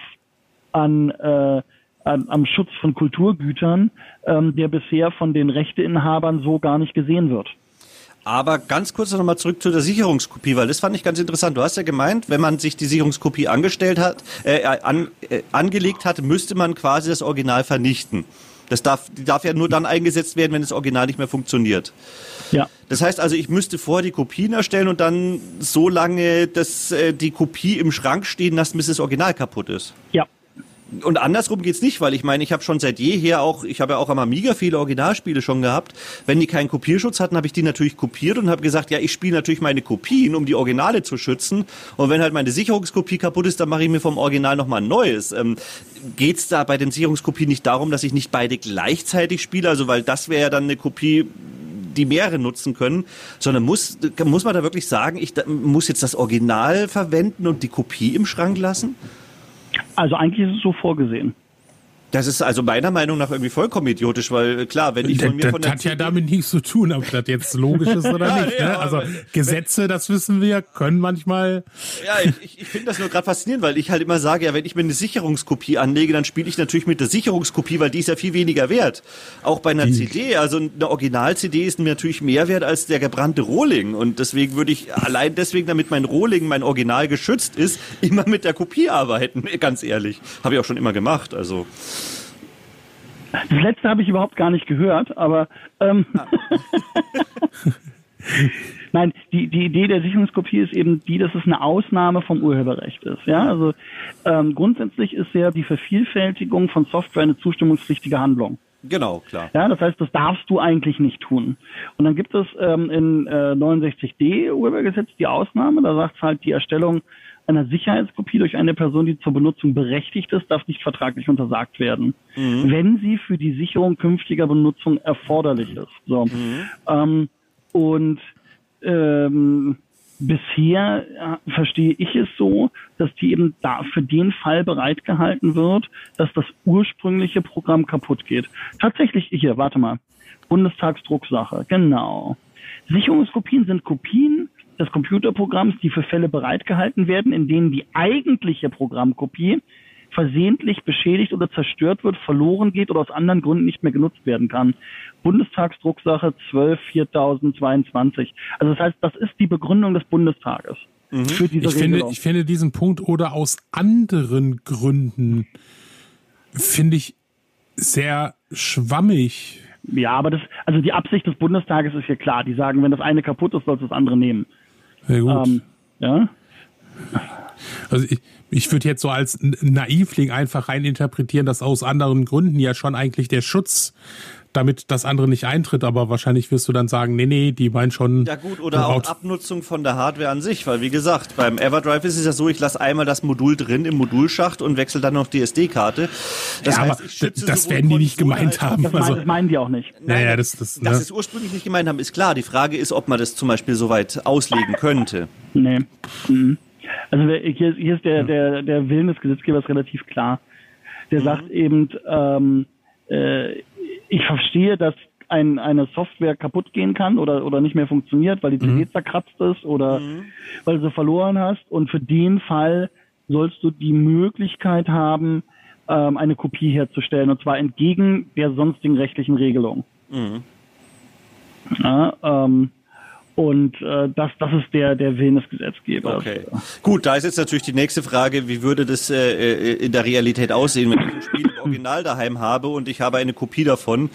an, äh, an, am Schutz von Kulturgütern, ähm, der bisher von den Rechteinhabern so gar nicht gesehen wird. Aber ganz kurz nochmal zurück zu der Sicherungskopie, weil das fand ich ganz interessant. Du hast ja gemeint, wenn man sich die Sicherungskopie angestellt hat, äh, an, äh, angelegt hat, müsste man quasi das Original vernichten. Das darf, die darf ja nur dann eingesetzt werden, wenn das Original nicht mehr funktioniert. Ja. Das heißt also, ich müsste vorher die Kopien erstellen und dann so lange dass, äh, die Kopie im Schrank stehen lassen, bis das Original kaputt ist. Ja, und andersrum geht's nicht, weil ich meine, ich habe schon seit jeher auch, ich habe ja auch am Amiga viele Originalspiele schon gehabt. Wenn die keinen Kopierschutz hatten, habe ich die natürlich kopiert und habe gesagt, ja, ich spiele natürlich meine Kopien, um die Originale zu schützen. Und wenn halt meine Sicherungskopie kaputt ist, dann mache ich mir vom Original nochmal ein neues. Ähm, geht's da bei den Sicherungskopien nicht darum, dass ich nicht beide gleichzeitig spiele? Also, weil das wäre ja dann eine Kopie, die mehrere nutzen können, sondern muss, muss man da wirklich sagen, ich muss jetzt das Original verwenden und die Kopie im Schrank lassen? Also eigentlich ist es so vorgesehen. Das ist also meiner Meinung nach irgendwie vollkommen idiotisch, weil klar, wenn ich von mir das, von der hat ja damit nichts zu tun, ob das jetzt logisch ist oder ja, nicht. Ne? Ja, also Gesetze, das wissen wir, können manchmal. Ja, ich, ich finde das nur gerade faszinierend, weil ich halt immer sage, ja, wenn ich mir eine Sicherungskopie anlege, dann spiele ich natürlich mit der Sicherungskopie, weil die ist ja viel weniger wert. Auch bei einer die. CD, also eine Original-CD ist mir natürlich mehr wert als der gebrannte Rohling und deswegen würde ich allein deswegen, damit mein Rohling, mein Original geschützt ist, immer mit der Kopie arbeiten. Ganz ehrlich, habe ich auch schon immer gemacht. Also das letzte habe ich überhaupt gar nicht gehört, aber ähm, ah. Nein, die, die Idee der Sicherungskopie ist eben die, dass es eine Ausnahme vom Urheberrecht ist. Ja, also ähm, grundsätzlich ist ja die Vervielfältigung von Software eine zustimmungspflichtige Handlung. Genau, klar. Ja, das heißt, das darfst du eigentlich nicht tun. Und dann gibt es ähm, in äh, 69d Urhebergesetz die Ausnahme, da sagt es halt, die Erstellung einer Sicherheitskopie durch eine Person, die zur Benutzung berechtigt ist, darf nicht vertraglich untersagt werden, mhm. wenn sie für die Sicherung künftiger Benutzung erforderlich ist. So. Mhm. Ähm, und ähm, bisher äh, verstehe ich es so, dass die eben da für den Fall bereitgehalten wird, dass das ursprüngliche Programm kaputt geht. Tatsächlich hier, warte mal. Bundestagsdrucksache, genau. Sicherungskopien sind Kopien des Computerprogramms, die für Fälle bereitgehalten werden, in denen die eigentliche Programmkopie versehentlich beschädigt oder zerstört wird, verloren geht oder aus anderen Gründen nicht mehr genutzt werden kann. Bundestagsdrucksache 12 4022. Also das heißt, das ist die Begründung des Bundestages. Mhm. Für diese ich, finde, ich finde diesen Punkt oder aus anderen Gründen finde ich sehr schwammig. Ja, aber das, also die Absicht des Bundestages ist ja klar. Die sagen, wenn das eine kaputt ist, sollst du das andere nehmen. Ja, gut. Ähm, ja. Also ich, ich würde jetzt so als Naivling einfach rein interpretieren, dass aus anderen Gründen ja schon eigentlich der Schutz damit das andere nicht eintritt, aber wahrscheinlich wirst du dann sagen, nee, nee, die meinen schon. Ja gut, oder auch Abnutzung von der Hardware an sich, weil wie gesagt, beim Everdrive ist es ja so, ich lasse einmal das Modul drin im Modulschacht und wechsle dann noch die SD-Karte. Das ja, heißt, ich das werden die nicht gemeint haben. Das, also, das meinen die auch nicht. Nein, naja, das, das, ne? dass sie es ursprünglich nicht gemeint haben, ist klar. Die Frage ist, ob man das zum Beispiel so weit auslegen könnte. Nee. Mhm. Also hier, hier ist der, der, der Willen des Gesetzgebers relativ klar. Der mhm. sagt eben, ähm, äh, ich verstehe, dass ein, eine Software kaputt gehen kann oder, oder nicht mehr funktioniert, weil die CD mhm. zerkratzt ist oder mhm. weil du sie verloren hast. Und für den Fall sollst du die Möglichkeit haben, ähm, eine Kopie herzustellen, und zwar entgegen der sonstigen rechtlichen Regelung. Mhm. Ja, ähm, und äh, das, das ist der, der Willen des Gesetzgebers. Okay. Gut, da ist jetzt natürlich die nächste Frage, wie würde das äh, äh in der Realität aussehen, wenn ich ein Spiel Original daheim habe und ich habe eine Kopie davon.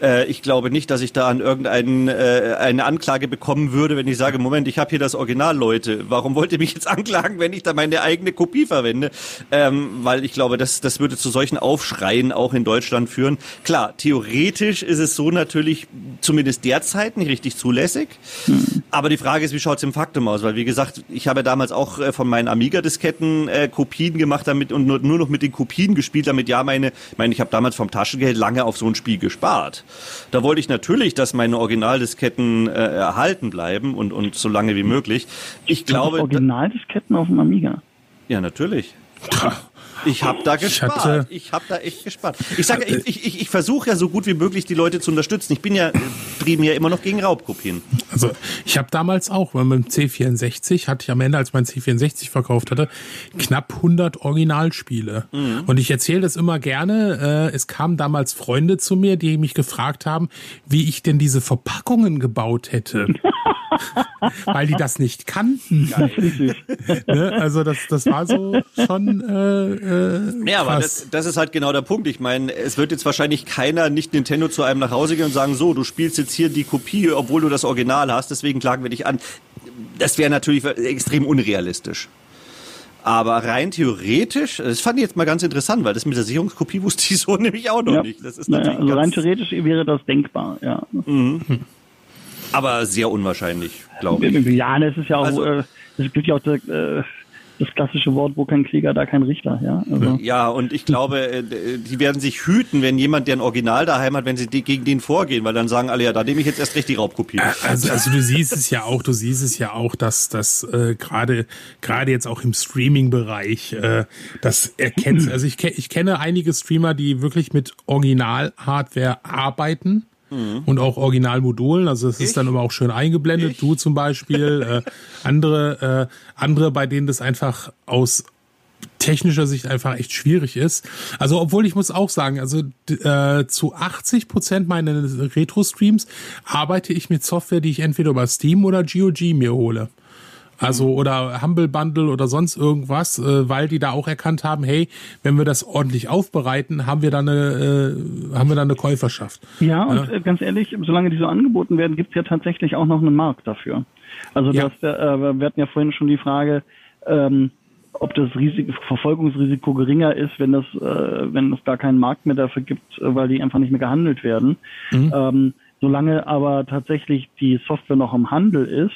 Äh, ich glaube nicht, dass ich da an irgendeinen äh, eine Anklage bekommen würde, wenn ich sage, Moment, ich habe hier das Original, Leute. Warum wollt ihr mich jetzt anklagen, wenn ich da meine eigene Kopie verwende? Ähm, weil ich glaube, das, das würde zu solchen Aufschreien auch in Deutschland führen. Klar, theoretisch ist es so natürlich zumindest derzeit nicht richtig zulässig. Hm. Aber die Frage ist, wie schaut's im Faktum aus? Weil wie gesagt, ich habe damals auch äh, von meinen Amiga-Disketten äh, Kopien gemacht damit und nur, nur, noch mit den Kopien gespielt, damit ja meine, ich meine, ich habe damals vom Taschengeld lange auf so ein Spiel gespart. Da wollte ich natürlich, dass meine Originaldisketten äh, erhalten bleiben und, und so lange wie möglich. Ich glaube. Originaldisketten auf dem Amiga? Ja, natürlich. Ich habe da gespart. Ich, ich habe da echt gespart. Ich sage, ich, ich, ich, ich versuche ja so gut wie möglich die Leute zu unterstützen. Ich bin ja primär immer noch gegen Raubkopien. Also ich habe damals auch mit dem C64 hatte ich am Ende, als mein C64 verkauft hatte, knapp 100 Originalspiele. Mhm. Und ich erzähle das immer gerne. Äh, es kamen damals Freunde zu mir, die mich gefragt haben, wie ich denn diese Verpackungen gebaut hätte. Weil die das nicht kannten. ne? Also das, das war so schon äh, äh, ja, aber das, das ist halt genau der Punkt. Ich meine, es wird jetzt wahrscheinlich keiner nicht Nintendo zu einem nach Hause gehen und sagen, so, du spielst jetzt hier die Kopie, obwohl du das Original hast, deswegen klagen wir dich an. Das wäre natürlich extrem unrealistisch. Aber rein theoretisch, das fand ich jetzt mal ganz interessant, weil das mit der Sicherungskopie wusste ich so nämlich auch noch ja. nicht. Das ist natürlich naja, also rein theoretisch wäre das denkbar, ja. Mhm. Aber sehr unwahrscheinlich, glaube ich. Ja, das ist ja auch, also, äh, das gilt ja auch äh, das klassische Wort, wo kein Krieger, da kein Richter, ja. Also. Ja, und ich glaube, äh, die werden sich hüten, wenn jemand, der ein Original daheim hat, wenn sie gegen den vorgehen, weil dann sagen alle, ja, da nehme ich jetzt erst recht die Raubkopie. Also, also du siehst es ja auch, du siehst es ja auch, dass das äh, gerade gerade jetzt auch im Streaming-Bereich, äh, das erkennt, also ich, ich kenne einige Streamer, die wirklich mit Original-Hardware arbeiten Mhm. Und auch Originalmodulen, also es ist dann immer auch schön eingeblendet. Ich? Du zum Beispiel, äh, andere, äh, andere, bei denen das einfach aus technischer Sicht einfach echt schwierig ist. Also obwohl ich muss auch sagen, also äh, zu 80 Prozent meiner Retro-Streams arbeite ich mit Software, die ich entweder über Steam oder GOG mir hole. Also mhm. oder Humble Bundle oder sonst irgendwas, äh, weil die da auch erkannt haben, hey, wenn wir das ordentlich aufbereiten, haben wir da eine, äh, haben wir da eine Käuferschaft. Ja, und. Äh, ganz ehrlich, solange die so angeboten werden, gibt's ja tatsächlich auch noch einen Markt dafür. Also ja. das, äh, wir hatten ja vorhin schon die Frage, ähm, ob das Risiko, Verfolgungsrisiko geringer ist, wenn das, äh, wenn es gar keinen Markt mehr dafür gibt, äh, weil die einfach nicht mehr gehandelt werden. Mhm. Ähm, solange aber tatsächlich die Software noch im Handel ist,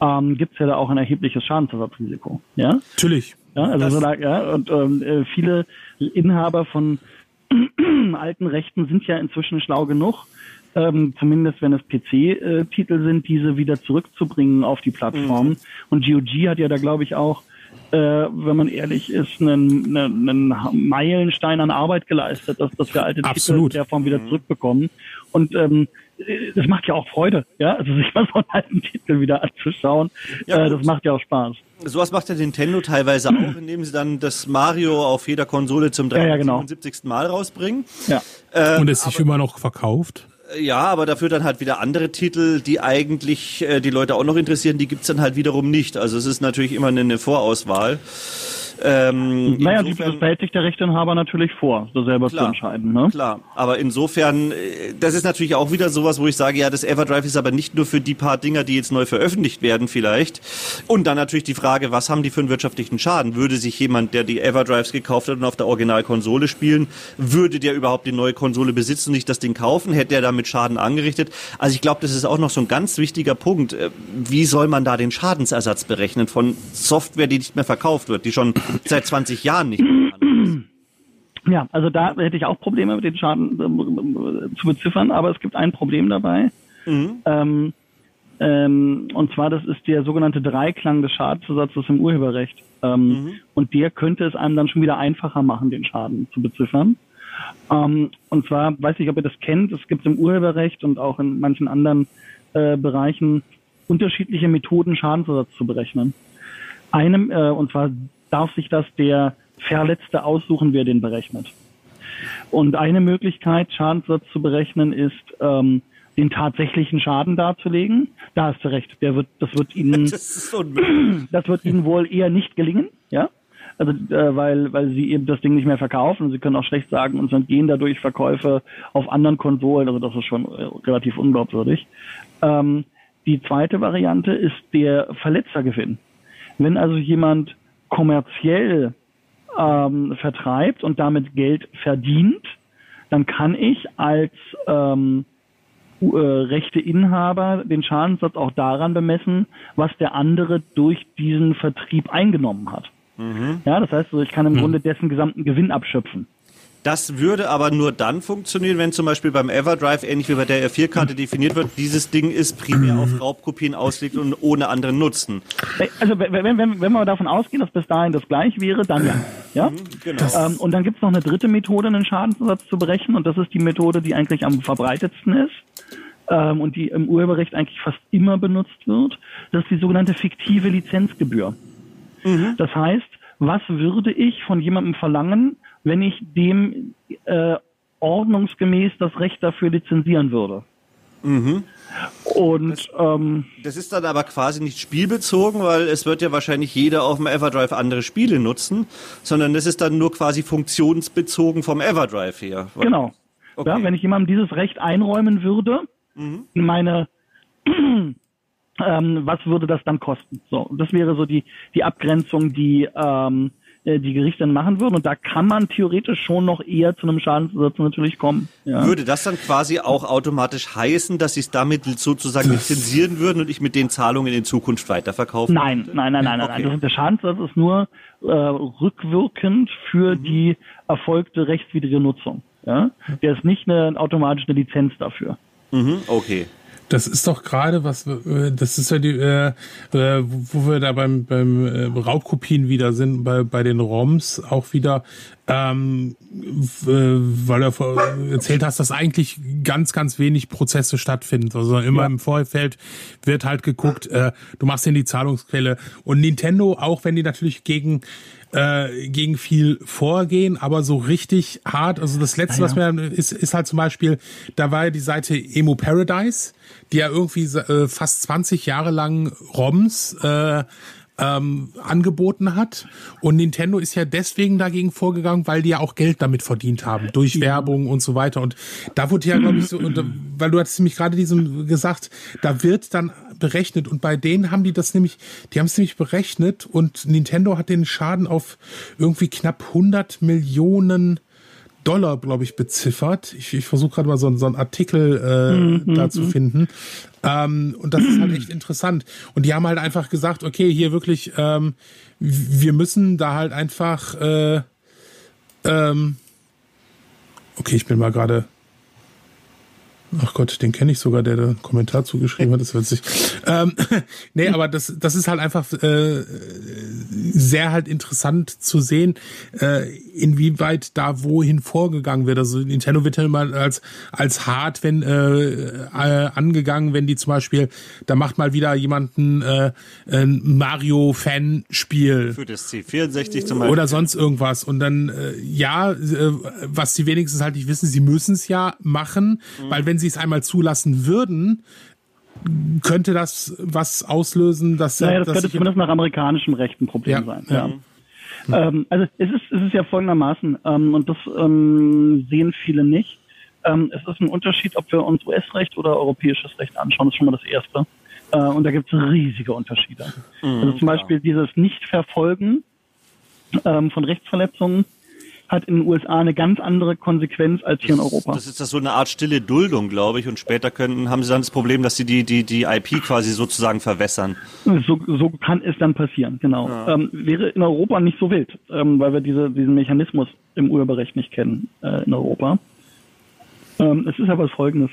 ähm, gibt es ja da auch ein erhebliches Schadensersatzrisiko. Ja? Natürlich. Ja, also so, ja, und ähm, äh, viele Inhaber von alten Rechten sind ja inzwischen schlau genug, ähm, zumindest wenn es PC-Titel sind, diese wieder zurückzubringen auf die Plattform. Mhm. Und GOG hat ja da, glaube ich, auch äh, wenn man ehrlich ist, einen, einen, einen Meilenstein an Arbeit geleistet, dass, dass wir alte Absolut. Titel in der Form wieder mhm. zurückbekommen. Und ähm, das macht ja auch Freude, ja, also sich mal so einen alten Titel wieder anzuschauen, ja, äh, das macht ja auch Spaß. Sowas macht ja Nintendo teilweise auch, indem sie dann das Mario auf jeder Konsole zum 377. Ja, genau. Mal rausbringen. Ja. Ähm, Und es sich immer noch verkauft. Ja, aber dafür dann halt wieder andere Titel, die eigentlich äh, die Leute auch noch interessieren, die gibt's dann halt wiederum nicht. Also es ist natürlich immer eine Vorauswahl. Ähm, naja, insofern, das behält sich der Rechteinhaber natürlich vor, so selber klar, zu entscheiden. Ne? Klar, aber insofern, äh, das ist natürlich auch wieder sowas, wo ich sage, ja, das Everdrive ist aber nicht nur für die paar Dinger, die jetzt neu veröffentlicht werden vielleicht. Und dann natürlich die Frage, was haben die für einen wirtschaftlichen Schaden? Würde sich jemand, der die Everdrives gekauft hat und auf der Originalkonsole spielen, würde der überhaupt die neue Konsole besitzen und nicht das Ding kaufen? Hätte er damit Schaden angerichtet? Also ich glaube, das ist auch noch so ein ganz wichtiger Punkt. Äh, wie soll man da den Schadensersatz berechnen von Software, die nicht mehr verkauft wird, die schon seit 20 Jahren nicht mehr Ja, also da hätte ich auch Probleme mit den Schaden äh, zu beziffern, aber es gibt ein Problem dabei. Mhm. Ähm, ähm, und zwar, das ist der sogenannte Dreiklang des Schadensersatzes im Urheberrecht. Ähm, mhm. Und der könnte es einem dann schon wieder einfacher machen, den Schaden zu beziffern. Ähm, und zwar, weiß ich, ob ihr das kennt, es gibt im Urheberrecht und auch in manchen anderen äh, Bereichen unterschiedliche Methoden, Schadensersatz zu berechnen. Einem, äh, und zwar darf sich das der Verletzte aussuchen, wer den berechnet. Und eine Möglichkeit, Schadenssatz zu berechnen, ist, ähm, den tatsächlichen Schaden darzulegen. Da hast du recht. Der wird, das wird Ihnen, das, das wird Ihnen wohl eher nicht gelingen, ja. Also äh, weil weil sie eben das Ding nicht mehr verkaufen und sie können auch schlecht sagen, uns entgehen dadurch Verkäufe auf anderen Konsolen. Also das ist schon äh, relativ unglaubwürdig. Ähm, die zweite Variante ist der Verletzergewinn. Wenn also jemand kommerziell ähm, vertreibt und damit Geld verdient, dann kann ich als ähm, äh, Rechteinhaber den Schadenssatz auch daran bemessen, was der andere durch diesen Vertrieb eingenommen hat. Mhm. Ja, das heißt, also ich kann im mhm. Grunde dessen gesamten Gewinn abschöpfen. Das würde aber nur dann funktionieren, wenn zum Beispiel beim Everdrive, ähnlich wie bei der R4-Karte definiert wird, dieses Ding ist primär auf Raubkopien ausgelegt und ohne anderen Nutzen. Also wenn, wenn, wenn wir davon ausgehen, dass bis dahin das gleich wäre, dann ja. ja? Mhm, genau. Ähm, und dann gibt es noch eine dritte Methode, einen Schadensersatz zu berechnen und das ist die Methode, die eigentlich am verbreitetsten ist ähm, und die im Urheberrecht eigentlich fast immer benutzt wird. Das ist die sogenannte fiktive Lizenzgebühr. Mhm. Das heißt, was würde ich von jemandem verlangen, wenn ich dem äh, ordnungsgemäß das Recht dafür lizenzieren würde. Mhm. Und das, ähm, das ist dann aber quasi nicht spielbezogen, weil es wird ja wahrscheinlich jeder auf dem Everdrive andere Spiele nutzen, sondern das ist dann nur quasi funktionsbezogen vom Everdrive her. Genau. Okay. Ja, wenn ich jemandem dieses Recht einräumen würde, mhm. meine ähm, was würde das dann kosten? So, das wäre so die die Abgrenzung, die ähm, äh, die Gerichte dann machen würden. Und da kann man theoretisch schon noch eher zu einem Schadensersatz natürlich kommen. Ja. Würde das dann quasi auch automatisch heißen, dass sie es damit sozusagen lizenzieren würden und ich mit den Zahlungen in Zukunft weiterverkaufen? Nein, könnte? nein, nein, nein, okay. nein. der Schadensersatz ist nur äh, rückwirkend für mhm. die erfolgte rechtswidrige Nutzung. Ja? Der ist nicht eine automatische Lizenz dafür. Mhm, okay. Das ist doch gerade was, das ist ja die, äh, äh, wo wir da beim, beim äh, Raubkopien wieder sind, bei, bei den ROMs auch wieder, ähm, weil du erzählt hast, dass eigentlich ganz, ganz wenig Prozesse stattfinden. Also immer ja. im Vorfeld wird halt geguckt, äh, du machst in die Zahlungsquelle. Und Nintendo, auch wenn die natürlich gegen äh, gegen viel vorgehen, aber so richtig hart. Also das letzte, ja, ja. was mir ist, ist halt zum Beispiel, da war ja die Seite Emo Paradise, die ja irgendwie äh, fast 20 Jahre lang ROMs äh, ähm, angeboten hat. Und Nintendo ist ja deswegen dagegen vorgegangen, weil die ja auch Geld damit verdient haben, durch ja. Werbung und so weiter. Und da wurde ja, glaube ich, so, und, weil du hattest nämlich gerade diesem gesagt, da wird dann berechnet und bei denen haben die das nämlich, die haben es nämlich berechnet und Nintendo hat den Schaden auf irgendwie knapp 100 Millionen Dollar, glaube ich, beziffert. Ich, ich versuche gerade mal so, so einen Artikel äh, mhm, da zu mhm. finden. Ähm, und das ist halt echt interessant. Und die haben halt einfach gesagt, okay, hier wirklich, ähm, wir müssen da halt einfach, äh, ähm, okay, ich bin mal gerade Ach Gott, den kenne ich sogar, der da einen Kommentar zugeschrieben hat, das ist witzig. Ähm, nee, aber das, das ist halt einfach äh, sehr halt interessant zu sehen, äh, inwieweit da wohin vorgegangen wird. Also Nintendo wird ja immer als, als hart wenn, äh, äh, angegangen, wenn die zum Beispiel, da macht mal wieder jemanden äh, ein Mario-Fan-Spiel. Für das C64 zum Beispiel. Oder sonst irgendwas. Und dann, äh, ja, äh, was sie wenigstens halt nicht wissen, sie müssen es ja machen, mhm. weil wenn wenn sie es einmal zulassen würden, könnte das was auslösen, dass naja, das dass könnte zumindest nach amerikanischem Recht ein Problem ja, sein. Ja. ja. Ähm, also es ist, es ist ja folgendermaßen, ähm, und das ähm, sehen viele nicht. Ähm, es ist ein Unterschied, ob wir uns US-Recht oder europäisches Recht anschauen, das ist schon mal das Erste. Äh, und da gibt es riesige Unterschiede. Mhm, also zum Beispiel dieses Nicht-Verfolgen ähm, von Rechtsverletzungen hat in den USA eine ganz andere Konsequenz als hier das, in Europa. Das ist das so eine Art stille Duldung, glaube ich. Und später können, haben sie dann das Problem, dass sie die, die, die IP quasi sozusagen verwässern. So, so kann es dann passieren, genau. Ja. Ähm, wäre in Europa nicht so wild, ähm, weil wir diese, diesen Mechanismus im Urheberrecht nicht kennen äh, in Europa. Ähm, es ist aber folgendes.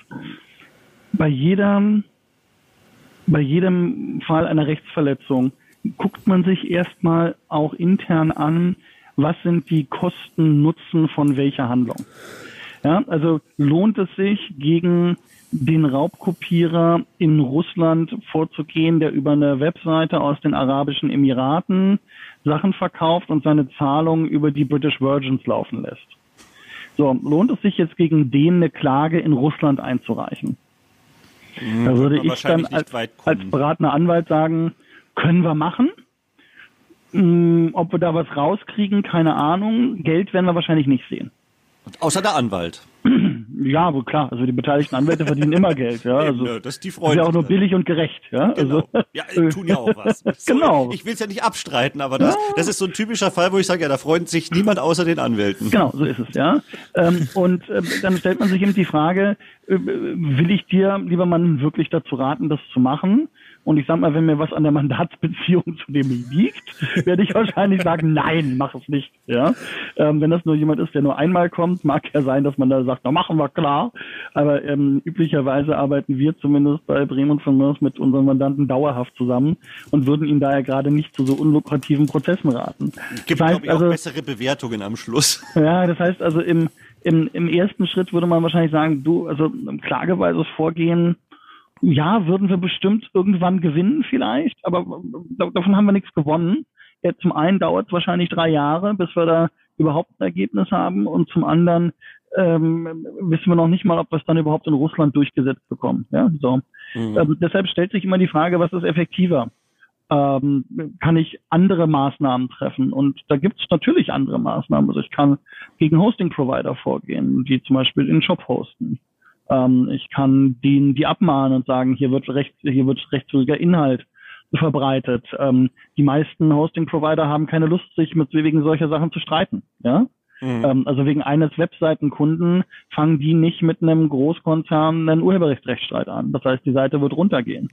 Bei jedem, bei jedem Fall einer Rechtsverletzung guckt man sich erstmal auch intern an, was sind die Kosten, Nutzen von welcher Handlung. Ja, also lohnt es sich gegen den Raubkopierer in Russland vorzugehen, der über eine Webseite aus den Arabischen Emiraten Sachen verkauft und seine Zahlungen über die British Virgins laufen lässt. So, lohnt es sich jetzt gegen den eine Klage in Russland einzureichen? Mhm, da würde ich dann als, als beratender Anwalt sagen, können wir machen. Hm, ob wir da was rauskriegen, keine Ahnung. Geld werden wir wahrscheinlich nicht sehen. Außer der Anwalt. Ja, wohl klar. Also die beteiligten Anwälte verdienen immer Geld. Ja, also das ist die Freude. Ist ja auch nur billig und gerecht. Ja, genau. also, ja tun ja auch was. So, genau. Ich will es ja nicht abstreiten, aber das, das ist so ein typischer Fall, wo ich sage, ja, da freut sich niemand außer den Anwälten. Genau, so ist es ja. Ähm, und äh, dann stellt man sich eben die Frage: äh, Will ich dir, lieber Mann, wirklich dazu raten, das zu machen? Und ich sag mal, wenn mir was an der Mandatsbeziehung zu dem liegt, werde ich wahrscheinlich sagen, nein, mach es nicht. Ja, ähm, wenn das nur jemand ist, der nur einmal kommt, mag ja sein, dass man da sagt, na machen wir klar. Aber ähm, üblicherweise arbeiten wir zumindest bei Bremen von Mörs mit unseren Mandanten dauerhaft zusammen und würden ihnen daher gerade nicht zu so unlukrativen Prozessen raten. Gibt das heißt, ich, also, bessere Bewertungen am Schluss. Ja, das heißt also im im, im ersten Schritt würde man wahrscheinlich sagen, du, also klageweises Vorgehen ja, würden wir bestimmt irgendwann gewinnen vielleicht, aber davon haben wir nichts gewonnen. Ja, zum einen dauert es wahrscheinlich drei Jahre, bis wir da überhaupt ein Ergebnis haben und zum anderen ähm, wissen wir noch nicht mal, ob wir es dann überhaupt in Russland durchgesetzt bekommen. Ja, so. Mhm. Ähm, deshalb stellt sich immer die Frage, was ist effektiver? Ähm, kann ich andere Maßnahmen treffen? Und da gibt es natürlich andere Maßnahmen. Also ich kann gegen Hosting-Provider vorgehen, die zum Beispiel den Shop hosten. Ähm, ich kann denen die abmahnen und sagen, hier wird recht, hier wird rechtswidriger Inhalt verbreitet. Ähm, die meisten Hosting-Provider haben keine Lust, sich mit wegen solcher Sachen zu streiten. Ja? Mhm. Ähm, also wegen eines Webseitenkunden fangen die nicht mit einem Großkonzern einen Urheberrechtsrechtsstreit an. Das heißt, die Seite wird runtergehen.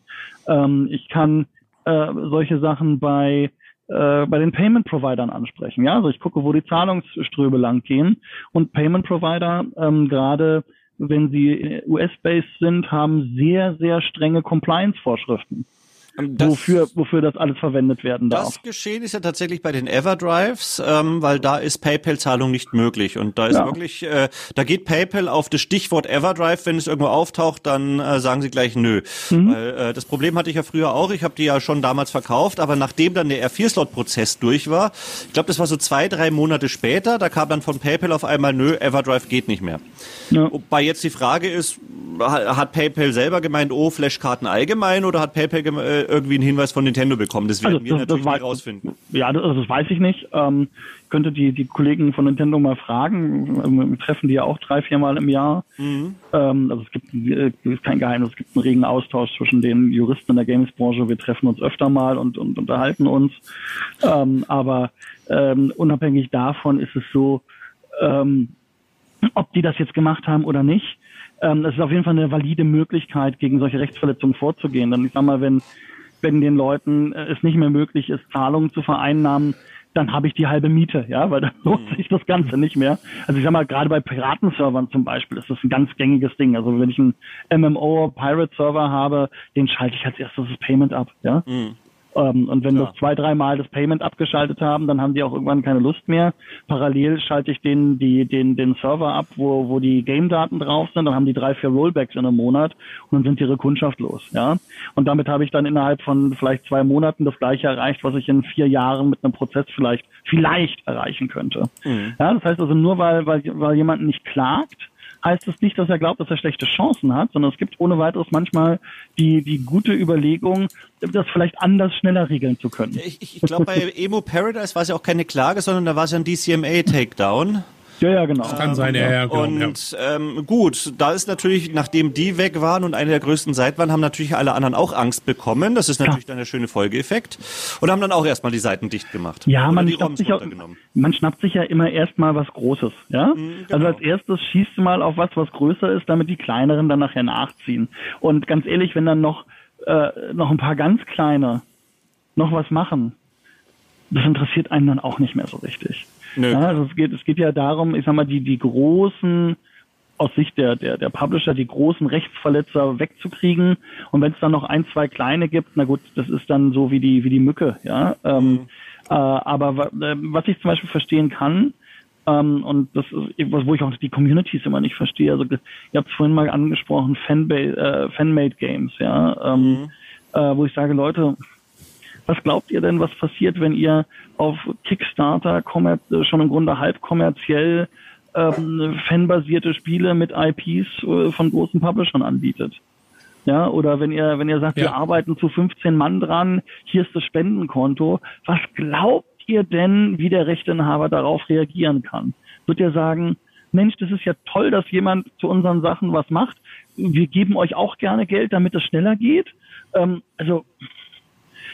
Ähm, ich kann äh, solche Sachen bei äh, bei den Payment Providern ansprechen. Ja, also ich gucke, wo die Zahlungsströme lang gehen und Payment Provider ähm, gerade wenn sie US-based sind, haben sehr, sehr strenge Compliance-Vorschriften. Das, wofür, wofür das alles verwendet werden darf. Das Geschehen ist ja tatsächlich bei den Everdrives, ähm, weil da ist PayPal-Zahlung nicht möglich. Und da ist ja. wirklich, äh, da geht PayPal auf das Stichwort Everdrive, wenn es irgendwo auftaucht, dann äh, sagen sie gleich nö. Mhm. Weil, äh, das Problem hatte ich ja früher auch, ich habe die ja schon damals verkauft, aber nachdem dann der R4-Slot-Prozess durch war, ich glaube, das war so zwei, drei Monate später, da kam dann von PayPal auf einmal nö, Everdrive geht nicht mehr. Ja. Wobei jetzt die Frage ist, hat PayPal selber gemeint, oh, Flashkarten allgemein oder hat PayPal äh, irgendwie einen Hinweis von Nintendo bekommen? Das werden also, wir das, natürlich das rausfinden. Ja, das, das, weiß ich nicht. Ähm, könnte die, die Kollegen von Nintendo mal fragen. Wir treffen die ja auch drei, viermal im Jahr. Mhm. Ähm, also es gibt äh, ist kein Geheimnis, es gibt einen regen Austausch zwischen den Juristen in der Games-Branche. Wir treffen uns öfter mal und, und unterhalten uns. Ähm, aber ähm, unabhängig davon ist es so, ähm, ob die das jetzt gemacht haben oder nicht. Ähm, das ist auf jeden Fall eine valide Möglichkeit, gegen solche Rechtsverletzungen vorzugehen. Dann ich sag mal, wenn wenn den Leuten äh, es nicht mehr möglich ist, Zahlungen zu vereinnahmen, dann habe ich die halbe Miete, ja, weil dann lohnt mhm. sich das Ganze nicht mehr. Also ich sag mal, gerade bei Piratenservern zum Beispiel ist das ein ganz gängiges Ding. Also wenn ich einen MMO-Pirate-Server habe, den schalte ich als erstes das Payment ab, ja. Mhm. Ähm, und wenn ja. wir zwei, dreimal das Payment abgeschaltet haben, dann haben die auch irgendwann keine Lust mehr. Parallel schalte ich den, die, den, den Server ab, wo, wo die Game-Daten drauf sind. Dann haben die drei, vier Rollbacks in einem Monat und dann sind ihre Kundschaft los. Ja? Und damit habe ich dann innerhalb von vielleicht zwei Monaten das gleiche erreicht, was ich in vier Jahren mit einem Prozess vielleicht, vielleicht erreichen könnte. Mhm. Ja, das heißt also nur, weil, weil, weil jemand nicht klagt, heißt es nicht, dass er glaubt, dass er schlechte Chancen hat, sondern es gibt ohne weiteres manchmal die, die gute Überlegung, das vielleicht anders schneller regeln zu können. Ich, ich, ich glaube, bei Emo Paradise war es ja auch keine Klage, sondern da war es ja ein DCMA-Takedown. Ja, ja, genau. Das kann sein, ja, ja. Genau, und ähm, gut, da ist natürlich, nachdem die weg waren und eine der größten Seiten waren, haben natürlich alle anderen auch Angst bekommen. Das ist natürlich ja. dann der schöne Folgeeffekt. Und haben dann auch erstmal die Seiten dicht gemacht. Ja, man schnappt, sich auch, man schnappt sich ja immer erstmal was Großes. Ja? Mhm, genau. Also als erstes schießt du mal auf was, was größer ist, damit die kleineren dann nachher nachziehen. Und ganz ehrlich, wenn dann noch, äh, noch ein paar ganz kleine noch was machen, das interessiert einen dann auch nicht mehr so richtig. Ja, also es geht, es geht ja darum, ich sag mal, die, die großen, aus Sicht der, der, der Publisher, die großen Rechtsverletzer wegzukriegen. Und wenn es dann noch ein, zwei kleine gibt, na gut, das ist dann so wie die, wie die Mücke, ja. Ähm, mhm. äh, aber äh, was ich zum Beispiel verstehen kann, ähm, und das ist wo ich auch die Communities immer nicht verstehe. Also ihr habt es vorhin mal angesprochen, Fanmade, äh, Fanmade Games, ja, ähm, mhm. äh, wo ich sage, Leute, was glaubt ihr denn, was passiert, wenn ihr auf Kickstarter äh, schon im Grunde halb kommerziell ähm, fanbasierte Spiele mit IPs äh, von großen Publishern anbietet? Ja, oder wenn ihr, wenn ihr sagt, ja. wir arbeiten zu 15 Mann dran, hier ist das Spendenkonto, was glaubt ihr denn, wie der Rechteinhaber darauf reagieren kann? Wird er sagen, Mensch, das ist ja toll, dass jemand zu unseren Sachen was macht. Wir geben euch auch gerne Geld, damit es schneller geht. Ähm, also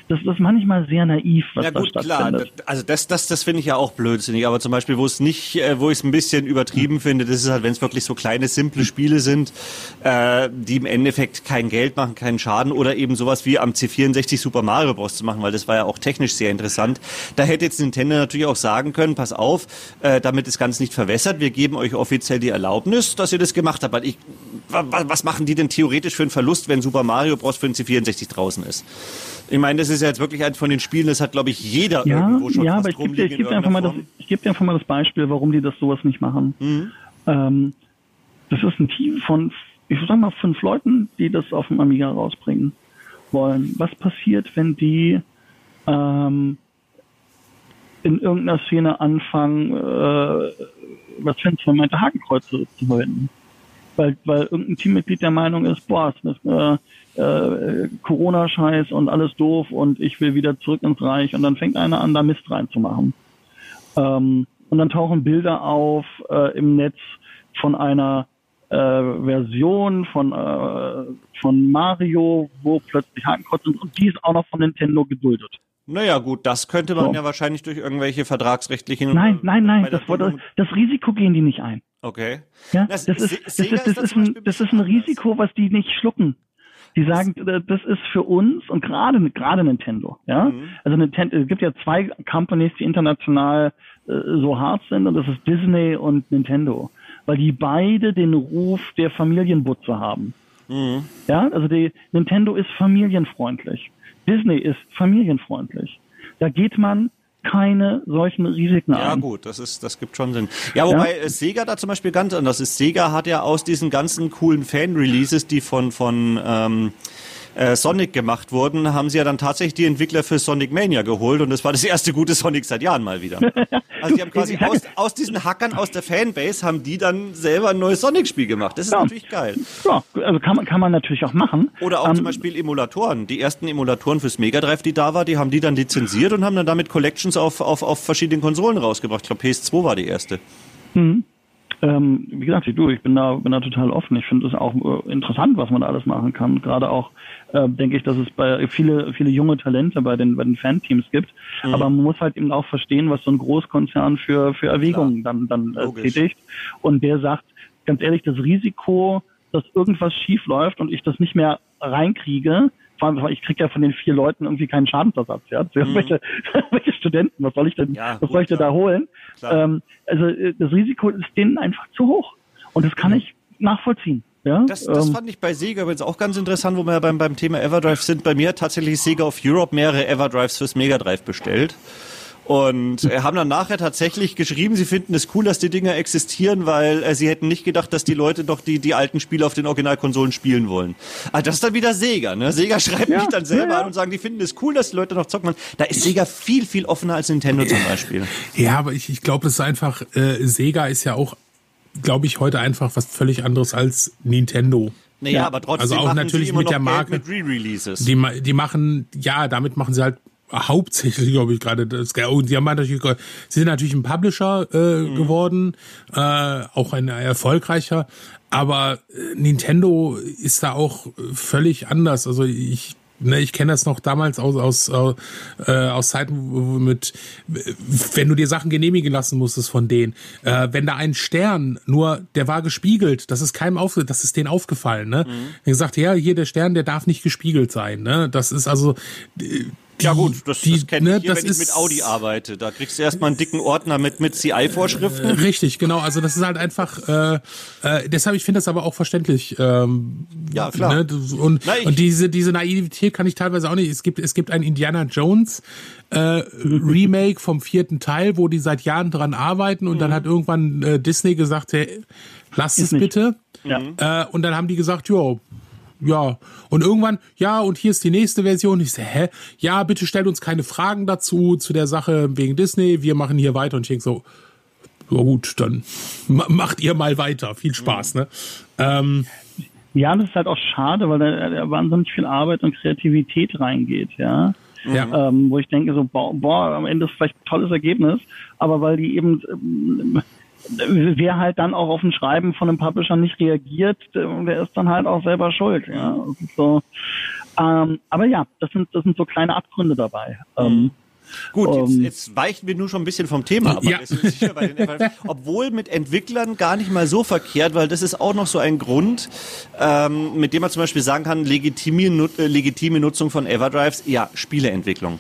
das ist manchmal sehr naiv, was ja, gut, da stattfindet. Klar. Also das, das, das finde ich ja auch blödsinnig. Aber zum Beispiel, wo es nicht, äh, wo ich es ein bisschen übertrieben mhm. finde, das ist halt, wenn es wirklich so kleine, simple Spiele sind, äh, die im Endeffekt kein Geld machen, keinen Schaden oder eben sowas wie am C64 Super Mario Bros. zu machen, weil das war ja auch technisch sehr interessant. Da hätte jetzt Nintendo natürlich auch sagen können, pass auf, äh, damit das Ganze nicht verwässert, wir geben euch offiziell die Erlaubnis, dass ihr das gemacht habt. Weil ich, was machen die denn theoretisch für einen Verlust, wenn Super Mario Bros. für den C64 draußen ist? Ich meine, das ist ja jetzt wirklich eins von den Spielen, das hat, glaube ich, jeder ja, irgendwo schon Ja, aber ich gebe dir, geb dir, einfach mal das, ich geb dir einfach mal das Beispiel, warum die das sowas nicht machen. Mhm. Ähm, das ist ein Team von, ich sag mal, fünf Leuten, die das auf dem Amiga rausbringen wollen. Was passiert, wenn die ähm, in irgendeiner Szene anfangen, äh, was Fans vermeinte Hakenkreuze zu verwenden? Weil, weil irgendein Teammitglied der Meinung ist, boah, das ist, äh, äh, Corona-Scheiß und alles doof und ich will wieder zurück ins Reich und dann fängt einer an, da Mist reinzumachen. Ähm, und dann tauchen Bilder auf äh, im Netz von einer äh, Version von, äh, von Mario, wo plötzlich Hakenkreuz sind und die ist auch noch von Nintendo geduldet. Naja, gut, das könnte man so. ja wahrscheinlich durch irgendwelche vertragsrechtlichen. Nein, nein, nein, das, das, das Risiko gehen die nicht ein. Okay. Ja, das, das, ist, das, ist, das, ist, ein, das ist ein Risiko, was die nicht schlucken. Die sagen, äh, das ist für uns und gerade gerade Nintendo, ja. Mhm. Also Nintendo, es gibt ja zwei Companies, die international äh, so hart sind und das ist Disney und Nintendo, weil die beide den Ruf der Familienbutze haben. Mhm. Ja, also die Nintendo ist familienfreundlich, Disney ist familienfreundlich. Da geht man keine solchen Risiken ja, ein. Ja gut, das ist, das gibt schon Sinn. Ja, wobei ja? Sega da zum Beispiel ganz anders ist. Sega hat ja aus diesen ganzen coolen Fan-Releases, die von von ähm, äh, Sonic gemacht wurden, haben sie ja dann tatsächlich die Entwickler für Sonic Mania geholt und das war das erste gute Sonic seit Jahren mal wieder. Also die haben quasi aus, aus diesen Hackern aus der Fanbase haben die dann selber ein neues Sonic-Spiel gemacht. Das ist ja. natürlich geil. Ja, also kann man, kann man natürlich auch machen. Oder auch ähm, zum Beispiel Emulatoren. Die ersten Emulatoren fürs Mega Drive, die da war, die haben die dann lizenziert und haben dann damit Collections auf, auf, auf verschiedenen Konsolen rausgebracht. Ich glaube, PS2 war die erste. Mhm. Ähm, wie gesagt, ich, du, ich bin da, bin da total offen. Ich finde es auch äh, interessant, was man da alles machen kann. Gerade auch äh, denke ich, dass es bei viele, viele junge Talente bei den, bei den Fanteams gibt. Mhm. Aber man muss halt eben auch verstehen, was so ein Großkonzern für, für Erwägungen Klar. dann, dann äh, tätigt. Und der sagt, ganz ehrlich, das Risiko, dass irgendwas schief läuft und ich das nicht mehr reinkriege, vor allem, ich kriege ja von den vier Leuten irgendwie keinen Schadensersatz, ja. Mhm. Welche, welche Studenten, was soll ich denn, ja, was gut, soll ich denn da holen? Ähm, also äh, das Risiko ist denen einfach zu hoch. Und das kann mhm. ich nachvollziehen. Ja, das, das ähm, fand ich bei Sega übrigens auch ganz interessant, wo wir beim, beim Thema Everdrive sind. Bei mir hat tatsächlich Sega of Europe mehrere Everdrives fürs Mega Drive bestellt. Und äh, haben dann nachher tatsächlich geschrieben, sie finden es cool, dass die Dinger existieren, weil äh, sie hätten nicht gedacht, dass die Leute doch die, die alten Spiele auf den Originalkonsolen spielen wollen. Ah, das ist dann wieder Sega, ne? Sega schreibt ja, mich dann selber ja, an und sagen, die finden es cool, dass die Leute noch zocken. Da ist Sega viel, viel offener als Nintendo zum Beispiel. Ja, aber ich, ich glaube, das ist einfach, äh, Sega ist ja auch, glaube ich, heute einfach was völlig anderes als Nintendo. Naja, ja. aber trotzdem also auch natürlich mit der Marke mit Re-Releases. Die, die machen, ja, damit machen sie halt hauptsächlich, glaube ich, gerade das. Und die haben natürlich, sie sind natürlich ein Publisher äh, mhm. geworden, äh, auch ein erfolgreicher. Aber äh, Nintendo ist da auch völlig anders. Also ich Ne, ich kenne das noch damals aus aus äh, aus Zeiten mit wenn du dir Sachen genehmigen lassen musstest von denen, äh, wenn da ein Stern nur der war gespiegelt, das ist keinem auf, das ist denen aufgefallen, ne? Mhm. gesagt, ja, hier der Stern, der darf nicht gespiegelt sein, ne? Das ist also die, ja gut, das, die, das kenne ne, ich hier, wenn ich mit Audi arbeite. Da kriegst du erstmal einen dicken Ordner mit, mit CI-Vorschriften. Äh, richtig, genau. Also das ist halt einfach, äh, äh, deshalb, ich finde das aber auch verständlich. Ähm, ja, klar. Ne? Und, Na, und diese, diese Naivität kann ich teilweise auch nicht. Es gibt, es gibt ein Indiana Jones äh, Remake vom vierten Teil, wo die seit Jahren dran arbeiten und mhm. dann hat irgendwann äh, Disney gesagt, hey, lasst es bitte. Ja. Äh, und dann haben die gesagt, jo, ja. Und irgendwann, ja, und hier ist die nächste Version. Ich so, hä? Ja, bitte stellt uns keine Fragen dazu, zu der Sache wegen Disney. Wir machen hier weiter. Und ich denke so, ja gut, dann macht ihr mal weiter. Viel Spaß, ne? Ähm, ja, das ist halt auch schade, weil da, da wahnsinnig viel Arbeit und Kreativität reingeht, ja. ja. Ähm, wo ich denke so, boah, am Ende ist vielleicht ein tolles Ergebnis, aber weil die eben ähm, wer halt dann auch auf ein Schreiben von einem Publisher nicht reagiert, der ist dann halt auch selber schuld. Ja, so. Ähm, aber ja, das sind das sind so kleine Abgründe dabei. Mhm. Ähm, Gut, jetzt, ähm, jetzt weichen wir nur schon ein bisschen vom Thema ab. Ja. obwohl mit Entwicklern gar nicht mal so verkehrt, weil das ist auch noch so ein Grund, ähm, mit dem man zum Beispiel sagen kann, legitime, äh, legitime Nutzung von Everdrives, ja, Spieleentwicklung.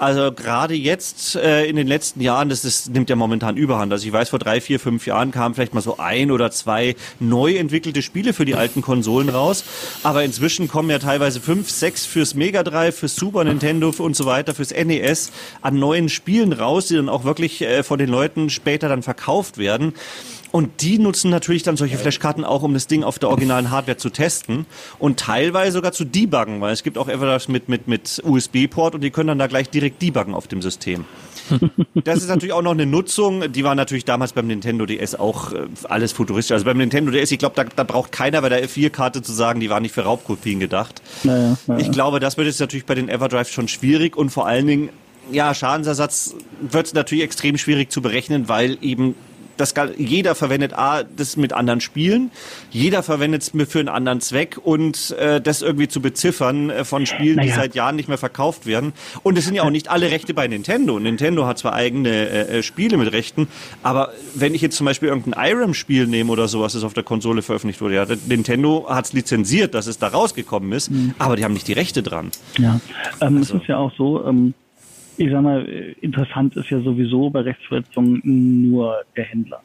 Also gerade jetzt äh, in den letzten Jahren, das ist, nimmt ja momentan Überhand. Also ich weiß, vor drei, vier, fünf Jahren kamen vielleicht mal so ein oder zwei neu entwickelte Spiele für die alten Konsolen raus. Aber inzwischen kommen ja teilweise fünf, sechs fürs Mega Drive, fürs Super Nintendo und so weiter, fürs NES an neuen Spielen raus, die dann auch wirklich äh, von den Leuten später dann verkauft werden. Und die nutzen natürlich dann solche Flashkarten auch, um das Ding auf der originalen Hardware zu testen und teilweise sogar zu debuggen, weil es gibt auch Everdrives mit, mit, mit USB-Port und die können dann da gleich direkt debuggen auf dem System. Das ist natürlich auch noch eine Nutzung, die war natürlich damals beim Nintendo DS auch äh, alles futuristisch. Also beim Nintendo DS, ich glaube, da, da braucht keiner bei der F4-Karte zu sagen, die war nicht für Raubkopien gedacht. Naja, naja. Ich glaube, das wird jetzt natürlich bei den Everdrive schon schwierig und vor allen Dingen ja, Schadensersatz wird natürlich extrem schwierig zu berechnen, weil eben das jeder verwendet A, das mit anderen Spielen, jeder verwendet es für einen anderen Zweck und äh, das irgendwie zu beziffern äh, von Spielen, naja. die seit Jahren nicht mehr verkauft werden. Und es sind ja auch nicht alle Rechte bei Nintendo. Nintendo hat zwar eigene äh, äh Spiele mit Rechten, aber wenn ich jetzt zum Beispiel irgendein Irem-Spiel nehme oder sowas, das auf der Konsole veröffentlicht wurde, ja, Nintendo hat es lizenziert, dass es da rausgekommen ist, mhm. aber die haben nicht die Rechte dran. Ja, ähm, also. es ist ja auch so, ähm, ich sag mal, interessant ist ja sowieso bei Rechtsverletzungen nur der Händler.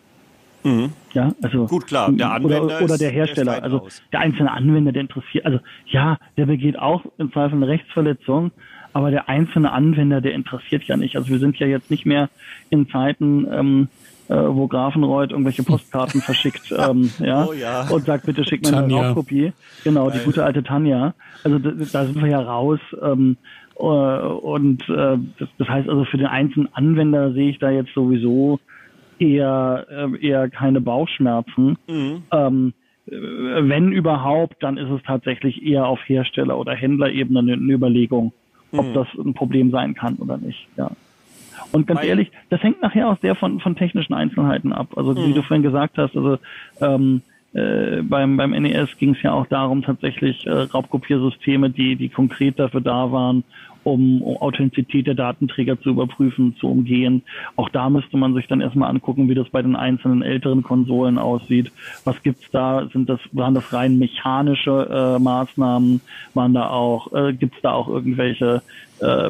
Mhm. Ja, also gut klar, der Anwender oder, oder der Hersteller, also der einzelne Anwender, der interessiert, also ja, der begeht auch im Zweifel eine Rechtsverletzung, aber der einzelne Anwender, der interessiert ja nicht. Also wir sind ja jetzt nicht mehr in Zeiten, ähm, äh, wo Grafenreuth irgendwelche Postkarten verschickt, ähm, ja, oh, ja, und sagt, bitte schick mir eine Raubkopie. Genau, die gute alte Tanja. Also da, da sind wir ja raus. Ähm, äh, und äh, das, heißt also für den einzelnen Anwender sehe ich da jetzt sowieso eher äh, eher keine Bauchschmerzen. Mhm. Ähm, äh, wenn überhaupt, dann ist es tatsächlich eher auf Hersteller- oder Händlerebene eine, Überlegung, ob mhm. das ein Problem sein kann oder nicht. Ja. Und ganz Weil, ehrlich, das hängt nachher auch sehr von, von technischen Einzelheiten ab. Also mhm. wie du vorhin gesagt hast, also ähm, äh, beim, beim NES ging es ja auch darum, tatsächlich äh, Raubkopiersysteme, die, die konkret dafür da waren, um, Authentizität der Datenträger zu überprüfen, zu umgehen. Auch da müsste man sich dann erstmal angucken, wie das bei den einzelnen älteren Konsolen aussieht. Was gibt's da? Sind das, waren das rein mechanische äh, Maßnahmen? Waren da auch, äh, gibt's da auch irgendwelche äh,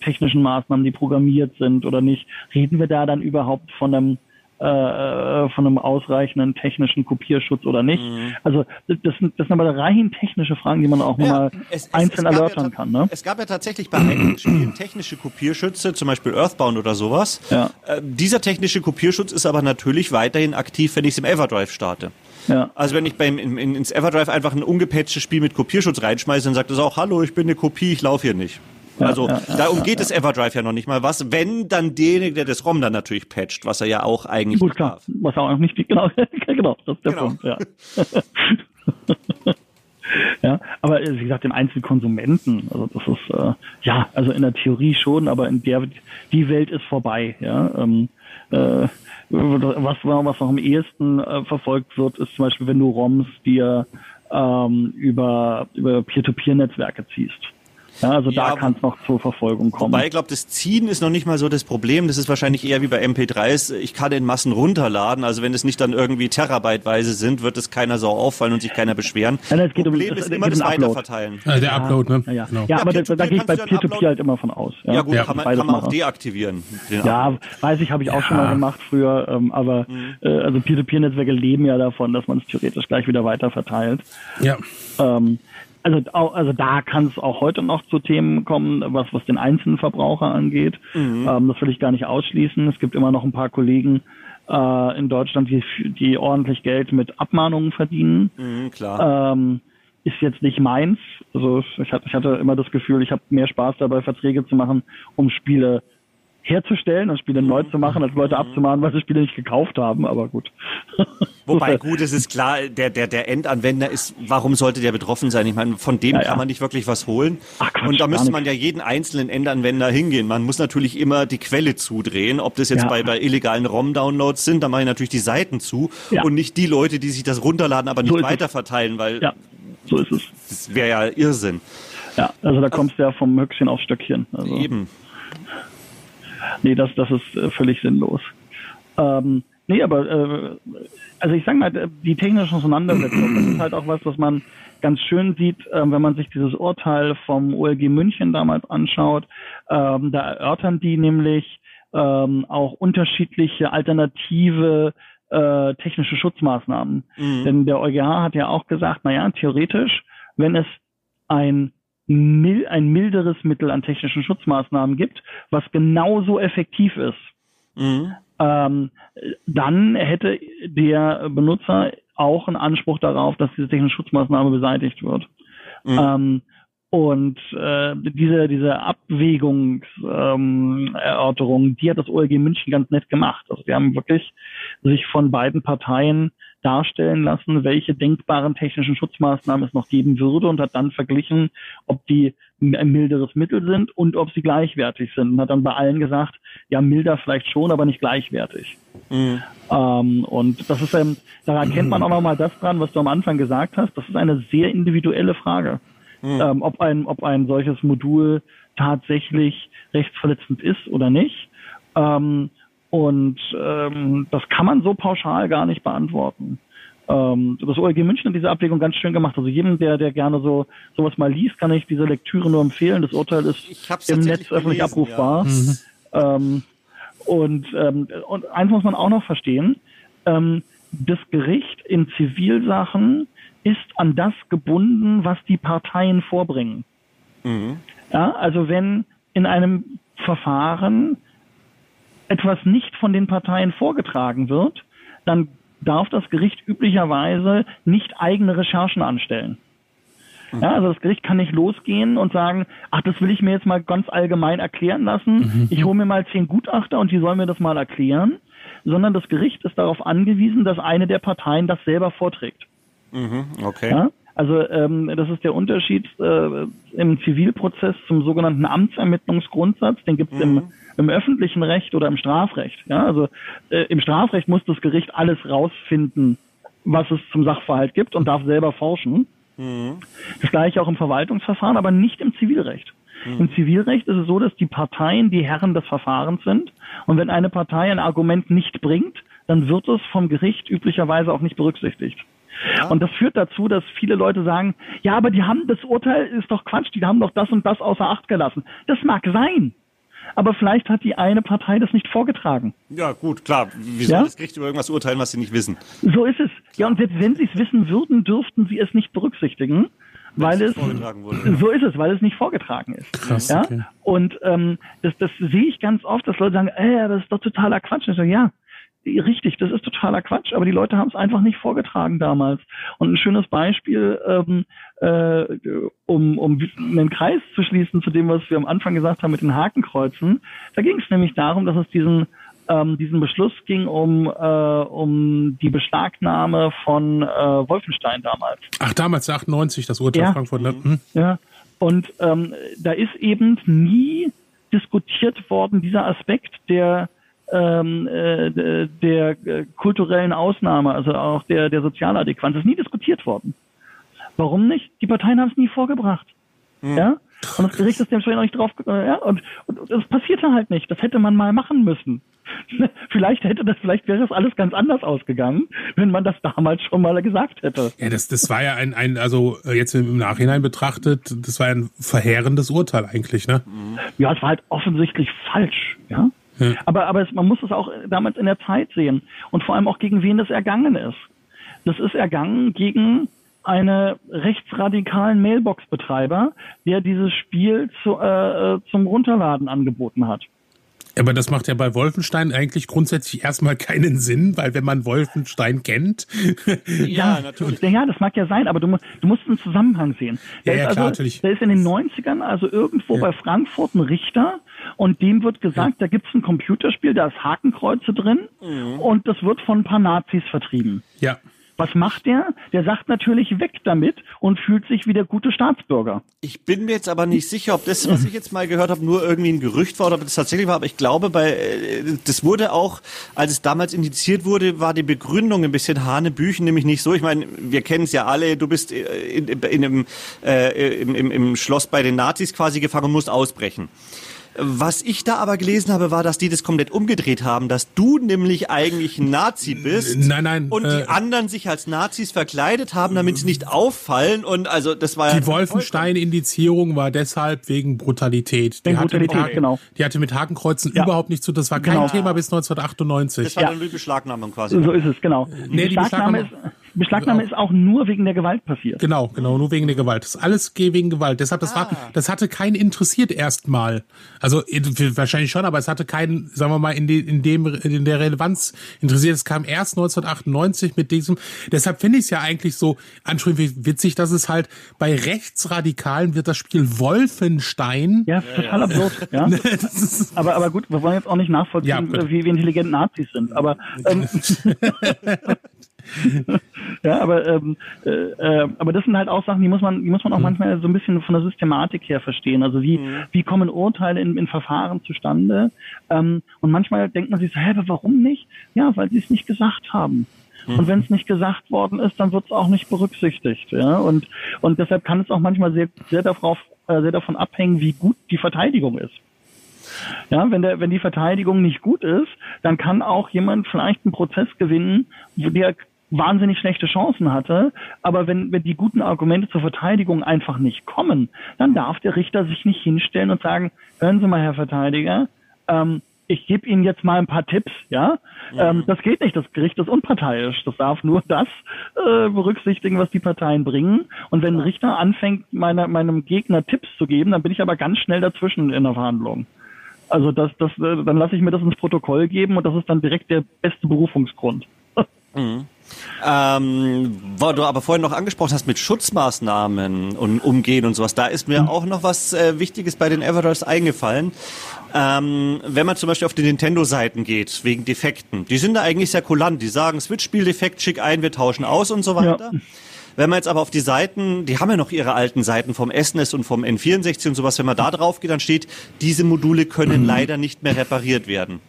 technischen Maßnahmen, die programmiert sind oder nicht? Reden wir da dann überhaupt von einem äh, äh, von einem ausreichenden technischen Kopierschutz oder nicht. Mhm. Also das, das sind aber rein technische Fragen, die man auch ja, mal es, einzeln es erläutern ja kann. Ne? Es gab ja tatsächlich bei einigen Spielen technische Kopierschütze, zum Beispiel Earthbound oder sowas. Ja. Äh, dieser technische Kopierschutz ist aber natürlich weiterhin aktiv, wenn ich es im Everdrive starte. Ja. Also wenn ich beim in, in, ins Everdrive einfach ein ungepatchtes Spiel mit Kopierschutz reinschmeiße, dann sagt es auch, hallo, ich bin eine Kopie, ich laufe hier nicht also ja, ja, darum geht es Everdrive ja noch nicht mal was, wenn dann derjenige, der das ROM dann natürlich patcht, was er ja auch eigentlich Gut, klar. Darf. Was er auch nicht, genau, genau, das ist der genau. Punkt, ja. ja, aber wie gesagt, den Einzelkonsumenten, also das ist, äh, ja, also in der Theorie schon, aber in der, die Welt ist vorbei, ja, ähm, äh, was, was noch am ehesten äh, verfolgt wird, ist zum Beispiel, wenn du ROMs dir ähm, über, über Peer-to-Peer-Netzwerke ziehst. Ja, also ja, da kann es noch zur Verfolgung kommen. Wobei ich glaube, das Ziehen ist noch nicht mal so das Problem. Das ist wahrscheinlich eher wie bei MP3s. Ich kann in Massen runterladen. Also wenn es nicht dann irgendwie terabyteweise sind, wird es keiner so auffallen und sich keiner beschweren. Ja, das geht Problem um, das, ist immer das Weiterverteilen. Ja, der Upload, ne? Ja, ja. Genau. ja aber da, da gehe ich bei Peer-to-Peer halt immer von aus. Ja, ja gut, kann, man, kann man auch deaktivieren. Ja, weiß ich, habe ich auch schon mal gemacht früher. Ähm, aber mhm. äh, also Peer-to-Peer-Netzwerke leben ja davon, dass man es theoretisch gleich wieder weiterverteilt. Ja. Ähm, also, also da kann es auch heute noch zu Themen kommen, was, was den einzelnen Verbraucher angeht. Mhm. Ähm, das will ich gar nicht ausschließen. Es gibt immer noch ein paar Kollegen äh, in Deutschland, die, die ordentlich Geld mit Abmahnungen verdienen. Mhm, klar. Ähm, ist jetzt nicht meins. Also ich hatte, ich hatte immer das Gefühl, ich habe mehr Spaß dabei, Verträge zu machen, um Spiele herzustellen und Spiele neu zu machen, als Leute abzumahnen, weil sie Spiele nicht gekauft haben, aber gut. Wobei gut, es ist klar, der, der, der Endanwender ist, warum sollte der betroffen sein? Ich meine, von dem ja, kann man nicht wirklich was holen. Ach, Quatsch, und da müsste man ja jeden einzelnen Endanwender hingehen. Man muss natürlich immer die Quelle zudrehen, ob das jetzt ja. bei, bei illegalen ROM-Downloads sind, da mache ich natürlich die Seiten zu und nicht die Leute, die sich das runterladen, aber nicht so weiterverteilen, weil ja, so ist es. Das wäre ja Irrsinn. Ja, also da kommst du ja vom Höchstchen aufs Stöckchen. Also. Eben nee, das, das ist äh, völlig sinnlos. Ähm, nee, aber äh, also ich sage mal, die technische Auseinandersetzung, das ist halt auch was, was man ganz schön sieht, äh, wenn man sich dieses Urteil vom OLG München damals anschaut. Ähm, da erörtern die nämlich ähm, auch unterschiedliche alternative äh, technische Schutzmaßnahmen. Mhm. Denn der EuGH hat ja auch gesagt, naja, theoretisch, wenn es ein mil ein milderes Mittel an technischen Schutzmaßnahmen gibt, was genauso effektiv ist, mhm. ähm, dann hätte der Benutzer auch einen Anspruch darauf, dass diese technische Schutzmaßnahme beseitigt wird. Mhm. Ähm, und äh, diese, diese Abwägungserörterung, ähm, die hat das OLG München ganz nett gemacht. Also wir haben wirklich sich von beiden Parteien darstellen lassen, welche denkbaren technischen Schutzmaßnahmen es noch geben würde und hat dann verglichen, ob die ein milderes Mittel sind und ob sie gleichwertig sind. Und hat dann bei allen gesagt, ja, milder vielleicht schon, aber nicht gleichwertig. Mhm. Ähm, und das ist, ähm, da erkennt man auch nochmal das dran, was du am Anfang gesagt hast. Das ist eine sehr individuelle Frage, mhm. ähm, ob ein, ob ein solches Modul tatsächlich rechtsverletzend ist oder nicht. Ähm, und ähm, das kann man so pauschal gar nicht beantworten. Ähm, das OLG München hat diese Abwägung ganz schön gemacht. Also jedem, der, der gerne so sowas mal liest, kann ich diese Lektüre nur empfehlen. Das Urteil ist im Netz öffentlich gelesen, abrufbar. Ja. Mhm. Ähm, und, ähm, und eins muss man auch noch verstehen. Ähm, das Gericht in Zivilsachen ist an das gebunden, was die Parteien vorbringen. Mhm. Ja, also wenn in einem Verfahren etwas nicht von den Parteien vorgetragen wird, dann darf das Gericht üblicherweise nicht eigene Recherchen anstellen. Mhm. Ja, also das Gericht kann nicht losgehen und sagen, ach, das will ich mir jetzt mal ganz allgemein erklären lassen. Mhm. Ich hole mir mal zehn Gutachter und die sollen mir das mal erklären. Sondern das Gericht ist darauf angewiesen, dass eine der Parteien das selber vorträgt. Mhm, okay. Ja? Also ähm, das ist der Unterschied äh, im Zivilprozess zum sogenannten Amtsermittlungsgrundsatz. Den gibt es mhm. im, im öffentlichen Recht oder im Strafrecht. Ja? Also äh, im Strafrecht muss das Gericht alles rausfinden, was es zum Sachverhalt gibt und darf selber forschen. Mhm. Das gleiche auch im Verwaltungsverfahren, aber nicht im Zivilrecht. Mhm. Im Zivilrecht ist es so, dass die Parteien die Herren des Verfahrens sind. Und wenn eine Partei ein Argument nicht bringt, dann wird es vom Gericht üblicherweise auch nicht berücksichtigt. Ja. Und das führt dazu, dass viele Leute sagen, ja, aber die haben das Urteil ist doch Quatsch, die haben doch das und das außer Acht gelassen. Das mag sein aber vielleicht hat die eine Partei das nicht vorgetragen. Ja, gut, klar. Wie soll ja? das Gericht über irgendwas urteilen, was sie nicht wissen? So ist es. Ja, und selbst wenn sie es wissen würden, dürften sie es nicht berücksichtigen. Weil es, wurde, so ist es, weil es nicht vorgetragen ist. Krass, ja? Okay. Und ähm, das, das sehe ich ganz oft, dass Leute sagen, ey, das ist doch totaler Quatsch. ich sage, ja, richtig, das ist totaler Quatsch, aber die Leute haben es einfach nicht vorgetragen damals. Und ein schönes Beispiel, ähm, äh, um, um einen Kreis zu schließen zu dem, was wir am Anfang gesagt haben mit den Hakenkreuzen, da ging es nämlich darum, dass es diesen ähm, diesen Beschluss ging um, äh, um die Beschlagnahme von äh, Wolfenstein damals. Ach, damals, 98, das Urteil ja. Frankfurt. Hm? Ja, und ähm, da ist eben nie diskutiert worden, dieser Aspekt der ähm, äh, der äh, kulturellen Ausnahme, also auch der, der Sozialadäquanz, ist nie diskutiert worden. Warum nicht? Die Parteien haben es nie vorgebracht. Mhm. Ja? Und das Gericht ist dementsprechend auch nicht drauf, äh, ja, und, und, und das passierte halt nicht. Das hätte man mal machen müssen. vielleicht hätte das, vielleicht wäre das alles ganz anders ausgegangen, wenn man das damals schon mal gesagt hätte. Ja, das, das war ja ein, ein, also äh, jetzt im Nachhinein betrachtet, das war ein verheerendes Urteil eigentlich, ne? Ja, es war halt offensichtlich falsch, ja. Aber, aber es, man muss es auch damals in der Zeit sehen und vor allem auch gegen wen das ergangen ist. Das ist ergangen gegen einen rechtsradikalen Mailbox-Betreiber, der dieses Spiel zu, äh, äh zum Runterladen angeboten hat. Aber das macht ja bei Wolfenstein eigentlich grundsätzlich erstmal keinen Sinn, weil wenn man Wolfenstein kennt. ja, natürlich. Ja, das mag ja sein, aber du, du musst einen Zusammenhang sehen. Der ja, ja, klar, also, natürlich. Der ist in den 90ern also irgendwo ja. bei Frankfurt ein Richter und dem wird gesagt, da gibt's ein Computerspiel, da ist Hakenkreuze drin mhm. und das wird von ein paar Nazis vertrieben. Ja. Was macht der? Der sagt natürlich weg damit und fühlt sich wie der gute Staatsbürger. Ich bin mir jetzt aber nicht sicher, ob das, was ich jetzt mal gehört habe, nur irgendwie ein Gerücht war oder ob das tatsächlich war. Aber ich glaube, bei äh, das wurde auch, als es damals indiziert wurde, war die Begründung ein bisschen Hanebüchen, nämlich nicht so. Ich meine, wir kennen es ja alle. Du bist äh, in, in, in einem, äh, im, im, im Schloss bei den Nazis quasi gefangen und musst ausbrechen. Was ich da aber gelesen habe, war, dass die das komplett umgedreht haben, dass du nämlich eigentlich ein Nazi bist. Nein, nein. Und äh, die anderen sich als Nazis verkleidet haben, damit sie nicht auffallen. Und also das war die ja Wolfenstein-Indizierung war deshalb wegen Brutalität. Die, hatte, Brutalität, mit genau. die hatte mit Hakenkreuzen ja. überhaupt nichts zu. Das war kein genau. Thema bis 1998. Das war ja. eine Beschlagnahmung quasi. So ist es, genau. Die nee, die Beschlagnahme ist Beschlagnahme ist auch nur wegen der Gewalt passiert. Genau, genau, nur wegen der Gewalt. Das ist alles wegen Gewalt. Deshalb, das ah. war, das hatte keinen interessiert erstmal. Also wahrscheinlich schon, aber es hatte keinen, sagen wir mal, in, die, in dem in der Relevanz interessiert. Es kam erst 1998 mit diesem. Deshalb finde ich es ja eigentlich so ansprechend witzig, dass es halt bei Rechtsradikalen wird das Spiel Wolfenstein. Ja, total absurd. Ja. aber aber gut, wir wollen jetzt auch nicht nachvollziehen, ja, wie, wie intelligent Nazis sind. Aber ähm, ja, aber ähm, äh, äh, aber das sind halt auch Sachen, die muss man, die muss man auch mhm. manchmal so ein bisschen von der Systematik her verstehen. Also wie mhm. wie kommen Urteile in, in Verfahren zustande? Ähm, und manchmal denkt man sich so, hä, aber warum nicht? Ja, weil sie es nicht gesagt haben. Mhm. Und wenn es nicht gesagt worden ist, dann wird es auch nicht berücksichtigt. Ja? Und, und deshalb kann es auch manchmal sehr, sehr, darauf, äh, sehr davon abhängen, wie gut die Verteidigung ist. Ja, wenn der, wenn die Verteidigung nicht gut ist, dann kann auch jemand vielleicht einen Prozess gewinnen, wo der wahnsinnig schlechte Chancen hatte. Aber wenn, wenn die guten Argumente zur Verteidigung einfach nicht kommen, dann darf der Richter sich nicht hinstellen und sagen, hören Sie mal, Herr Verteidiger, ähm, ich gebe Ihnen jetzt mal ein paar Tipps, ja. Mhm. Ähm, das geht nicht, das Gericht ist unparteiisch. Das darf nur das äh, berücksichtigen, was die Parteien bringen. Und wenn ein Richter anfängt, meiner, meinem Gegner Tipps zu geben, dann bin ich aber ganz schnell dazwischen in der Verhandlung. Also das, das, äh, dann lasse ich mir das ins Protokoll geben und das ist dann direkt der beste Berufungsgrund. Mhm. Ähm, wo du aber vorhin noch angesprochen hast mit Schutzmaßnahmen und Umgehen und sowas, da ist mir mhm. auch noch was äh, Wichtiges bei den Everdrives eingefallen. Ähm, wenn man zum Beispiel auf die Nintendo-Seiten geht, wegen Defekten, die sind da eigentlich sehr kulant. Die sagen, Switch-Spiel-Defekt, schick ein, wir tauschen aus und so weiter. Ja. Wenn man jetzt aber auf die Seiten, die haben ja noch ihre alten Seiten vom SNES und vom N64 und sowas, wenn man da drauf geht, dann steht, diese Module können mhm. leider nicht mehr repariert werden.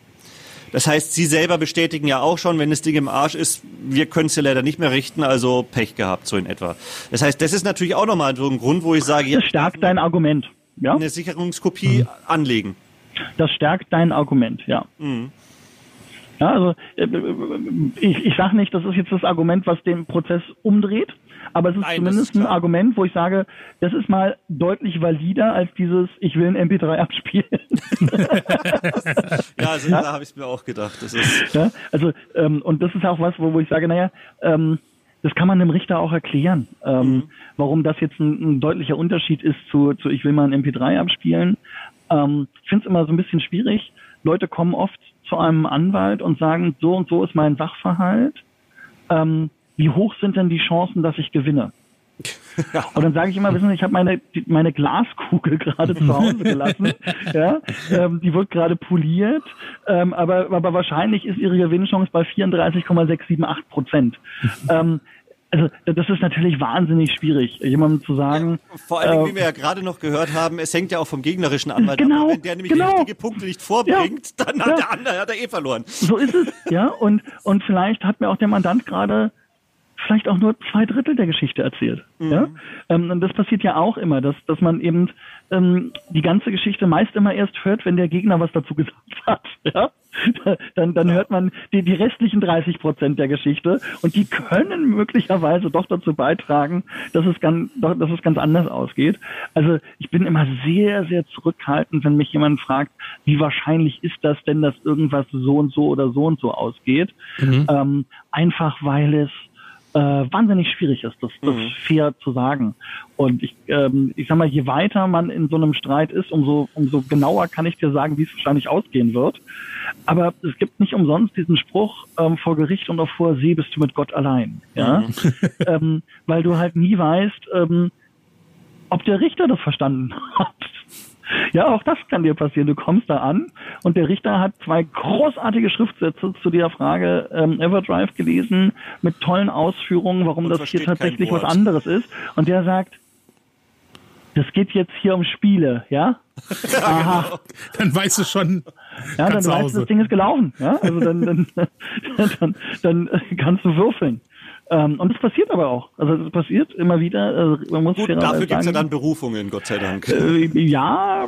Das heißt, Sie selber bestätigen ja auch schon, wenn das Ding im Arsch ist, wir können es ja leider nicht mehr richten, also Pech gehabt, so in etwa. Das heißt, das ist natürlich auch nochmal so ein Grund, wo ich sage, das stärkt dein Argument. Ja? Eine Sicherungskopie mhm. anlegen. Das stärkt dein Argument, ja. Mhm. Ja, also äh, ich, ich sage nicht, das ist jetzt das Argument, was den Prozess umdreht, aber es ist Nein, zumindest ist ein Argument, wo ich sage, das ist mal deutlich valider als dieses, ich will ein MP3 abspielen. ja, also ja? da habe ich mir auch gedacht. Das ist ja, also ähm, und das ist auch was, wo, wo ich sage, naja, ähm, das kann man dem Richter auch erklären, ähm, mhm. warum das jetzt ein, ein, deutlicher Unterschied ist zu, zu ich will mal ein MP3 abspielen. Ähm, ich finde es immer so ein bisschen schwierig. Leute kommen oft zu einem Anwalt und sagen, so und so ist mein Sachverhalt. Ähm, wie hoch sind denn die Chancen, dass ich gewinne? Und dann sage ich immer, wissen Sie, ich habe meine meine Glaskugel gerade zu Hause gelassen, ja, ähm, die wird gerade poliert, ähm, aber aber wahrscheinlich ist Ihre Gewinnchance bei 34,678 Prozent. Ähm, also das ist natürlich wahnsinnig schwierig, jemandem zu sagen. Ja, vor allem, äh, wie wir ja gerade noch gehört haben, es hängt ja auch vom gegnerischen Anwalt genau, ab. Wenn der nämlich genau. richtige Punkte nicht vorbringt, ja, dann hat ja. der andere hat er eh verloren. So ist es, ja. Und und vielleicht hat mir auch der Mandant gerade vielleicht auch nur zwei Drittel der Geschichte erzählt. Mhm. Ja? Ähm, und das passiert ja auch immer, dass, dass man eben ähm, die ganze Geschichte meist immer erst hört, wenn der Gegner was dazu gesagt hat. Ja? Dann, dann ja. hört man die, die restlichen 30 Prozent der Geschichte und die können möglicherweise doch dazu beitragen, dass es ganz, dass es ganz anders ausgeht. Also ich bin immer sehr, sehr zurückhaltend, wenn mich jemand fragt, wie wahrscheinlich ist das denn, dass irgendwas so und so oder so und so ausgeht. Mhm. Ähm, einfach weil es äh, wahnsinnig schwierig ist, das, das mhm. fair zu sagen. Und ich, ähm, ich sag mal, je weiter man in so einem Streit ist, umso, umso genauer kann ich dir sagen, wie es wahrscheinlich ausgehen wird. Aber es gibt nicht umsonst diesen Spruch, ähm, vor Gericht und auf hoher See bist du mit Gott allein. Ja? Mhm. ähm, weil du halt nie weißt, ähm, ob der Richter das verstanden hat. Ja, auch das kann dir passieren. Du kommst da an und der Richter hat zwei großartige Schriftsätze zu der Frage ähm, Everdrive gelesen mit tollen Ausführungen, warum und das hier tatsächlich was anderes ist. Und der sagt, das geht jetzt hier um Spiele, ja? Aha. Genau. Dann weißt du schon. Ja, dann weißt du, das Ding ist gelaufen. Ja, also dann, dann, dann, dann kannst du würfeln. Ähm, und das passiert aber auch. Also das passiert immer wieder. Also man muss Gut, dafür gibt es ja dann Berufungen, Gott sei Dank. Äh, ja,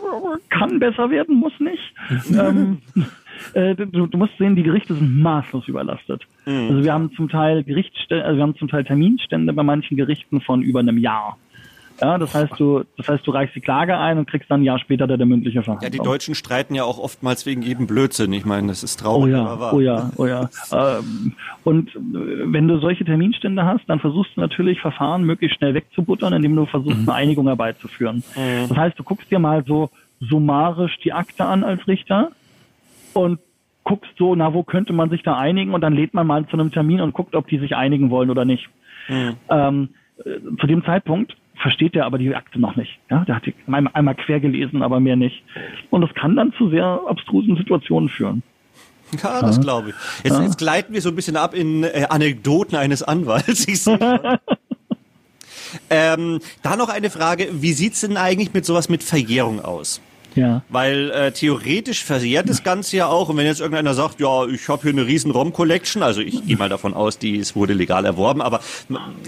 kann besser werden, muss nicht. ähm, äh, du, du, musst sehen, die Gerichte sind maßlos überlastet. Mhm. Also wir haben zum Teil Gerichtsstände, also wir haben zum Teil Terminstände bei manchen Gerichten von über einem Jahr. Ja, das heißt, du, das heißt, du reichst die Klage ein und kriegst dann ein Jahr später der, der mündliche Verhandlung. Ja, die Deutschen streiten ja auch oftmals wegen jedem Blödsinn. Ich meine, das ist traurig, oh ja, aber wahr. Oh ja, oh ja. Ähm, und äh, wenn du solche Terminstände hast, dann versuchst du natürlich Verfahren möglichst schnell wegzubuttern, indem du versuchst, mhm. eine Einigung herbeizuführen. Mhm. Das heißt, du guckst dir mal so summarisch die Akte an als Richter und guckst so, na, wo könnte man sich da einigen? Und dann lädt man mal zu einem Termin und guckt, ob die sich einigen wollen oder nicht. Mhm. Ähm, äh, zu dem Zeitpunkt versteht er aber die Akte noch nicht. Ja, der hat die einmal, einmal quer gelesen, aber mehr nicht. Und das kann dann zu sehr abstrusen Situationen führen. Ja, das glaube ich. Jetzt, ja. jetzt gleiten wir so ein bisschen ab in äh, Anekdoten eines Anwalts. Ich ähm, da noch eine Frage, wie sieht's denn eigentlich mit sowas mit Verjährung aus? Ja. Weil äh, theoretisch verjährt das Ganze ja auch. Und wenn jetzt irgendeiner sagt, ja, ich habe hier eine riesen ROM-Collection, also ich gehe mal davon aus, die es wurde legal erworben, aber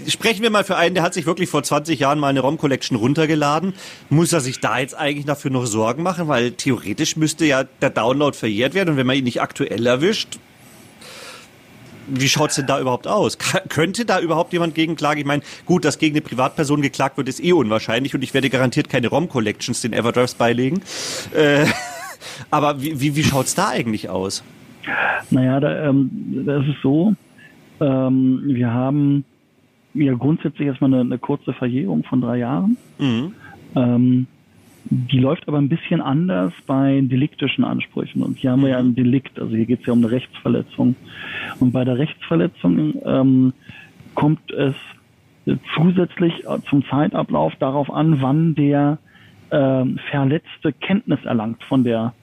sprechen wir mal für einen, der hat sich wirklich vor 20 Jahren mal eine ROM-Collection runtergeladen. Muss er sich da jetzt eigentlich dafür noch Sorgen machen? Weil theoretisch müsste ja der Download verjährt werden und wenn man ihn nicht aktuell erwischt, wie schaut's denn da überhaupt aus? K könnte da überhaupt jemand gegen klagen? Ich meine, gut, dass gegen eine Privatperson geklagt wird, ist eh unwahrscheinlich und ich werde garantiert keine ROM-Collections den Everdrives beilegen. Äh, aber wie, wie, wie schaut's da eigentlich aus? Naja, da, ähm, das ist so, ähm, wir haben ja grundsätzlich erstmal eine, eine kurze Verjährung von drei Jahren. Mhm. Ähm, die läuft aber ein bisschen anders bei deliktischen Ansprüchen. Und hier haben wir ja ein Delikt, also hier geht es ja um eine Rechtsverletzung. Und bei der Rechtsverletzung ähm, kommt es zusätzlich zum Zeitablauf darauf an, wann der ähm, Verletzte Kenntnis erlangt von der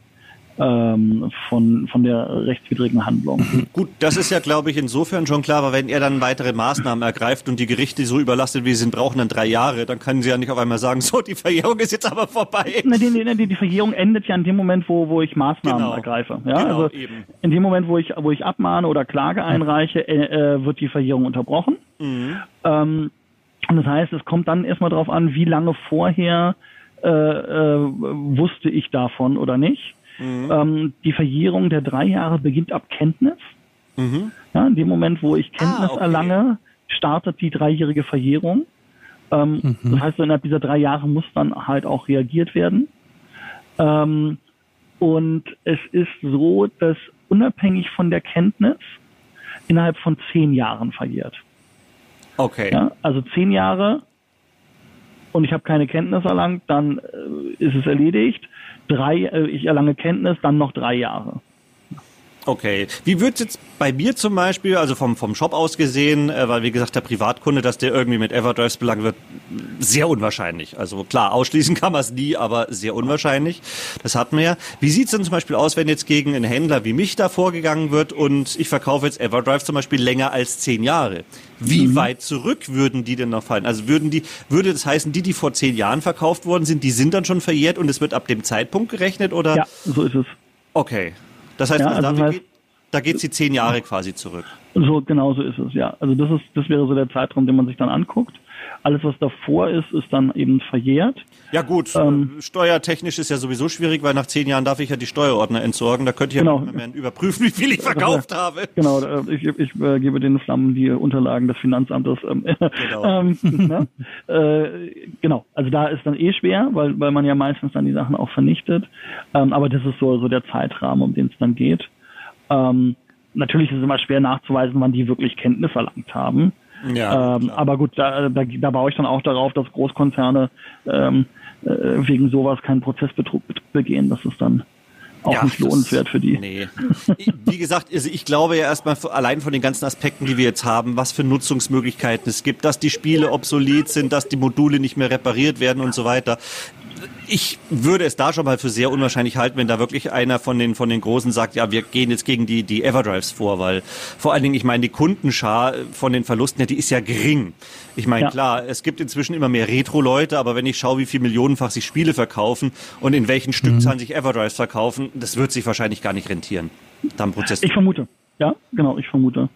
ähm, von, von der rechtswidrigen Handlung. Gut, das ist ja, glaube ich, insofern schon klar, aber wenn er dann weitere Maßnahmen ergreift und die Gerichte so überlastet, wie sie sind, brauchen dann drei Jahre, dann können sie ja nicht auf einmal sagen, so, die Verjährung ist jetzt aber vorbei. Na, die, die, die Verjährung endet ja in dem Moment, wo, wo ich Maßnahmen genau. ergreife. Ja? Genau, also eben. in dem Moment, wo ich, wo ich abmahne oder Klage einreiche, äh, äh wird die Verjährung unterbrochen. Mhm. Ähm, und das heißt, es kommt dann erstmal darauf an, wie lange vorher äh, äh, wusste ich davon oder nicht. Mhm. Ähm, die Verjährung der drei Jahre beginnt ab Kenntnis. Mhm. Ja, in dem Moment, wo ich Kenntnis ah, okay. erlange, startet die dreijährige Verjährung. Ähm, mhm. Das heißt, innerhalb dieser drei Jahre muss dann halt auch reagiert werden. Ähm, und es ist so, dass unabhängig von der Kenntnis innerhalb von zehn Jahren verjährt. Okay. Ja, also zehn Jahre und ich habe keine Kenntnis erlangt, dann äh, ist es erledigt drei, äh, ich erlange Kenntnis, dann noch drei Jahre. Okay. Wie wird es jetzt bei mir zum Beispiel, also vom, vom Shop aus gesehen, äh, weil wie gesagt, der Privatkunde, dass der irgendwie mit Everdrives belangt wird, sehr unwahrscheinlich. Also klar, ausschließen kann man es nie, aber sehr unwahrscheinlich. Das hatten wir ja. Wie sieht es denn zum Beispiel aus, wenn jetzt gegen einen Händler wie mich da vorgegangen wird und ich verkaufe jetzt Everdrive zum Beispiel länger als zehn Jahre? Wie mhm. weit zurück würden die denn noch fallen? Also würden die, würde das heißen, die, die vor zehn Jahren verkauft worden sind, die sind dann schon verjährt und es wird ab dem Zeitpunkt gerechnet oder? Ja, so ist es. Okay. Das heißt, ja, also da, heißt, da geht sie zehn Jahre quasi zurück. So, genau so ist es, ja. Also das ist, das wäre so der Zeitraum, den man sich dann anguckt. Alles, was davor ist, ist dann eben verjährt. Ja gut, ähm, steuertechnisch ist ja sowieso schwierig, weil nach zehn Jahren darf ich ja die Steuerordner entsorgen. Da könnte ich genau. ja nicht mehr überprüfen, wie viel ich verkauft also, habe. Genau, äh, ich, ich äh, gebe den Flammen die Unterlagen des Finanzamtes. Ähm, genau. ähm, ne? äh, genau, also da ist dann eh schwer, weil, weil man ja meistens dann die Sachen auch vernichtet. Ähm, aber das ist so, so der Zeitrahmen, um den es dann geht. Ähm, natürlich ist es immer schwer nachzuweisen, wann die wirklich Kenntnis erlangt haben. Ja, ähm, aber gut, da, da, da baue ich dann auch darauf, dass Großkonzerne ähm, äh, wegen sowas keinen Prozessbetrug begehen. Das ist dann auch ja, nicht lohnenswert für die. Nee. Wie gesagt, also ich glaube ja erstmal allein von den ganzen Aspekten, die wir jetzt haben, was für Nutzungsmöglichkeiten es gibt, dass die Spiele obsolet sind, dass die Module nicht mehr repariert werden und so weiter ich würde es da schon mal für sehr unwahrscheinlich halten, wenn da wirklich einer von den, von den Großen sagt, ja, wir gehen jetzt gegen die, die Everdrives vor, weil vor allen Dingen, ich meine, die Kundenschar von den Verlusten die ist ja gering. Ich meine, ja. klar, es gibt inzwischen immer mehr Retro-Leute, aber wenn ich schaue, wie viel Millionenfach sich Spiele verkaufen und in welchen Stückzahlen mhm. sich Everdrives verkaufen, das wird sich wahrscheinlich gar nicht rentieren. Da Prozess. Ich vermute. Ja, genau, ich vermute.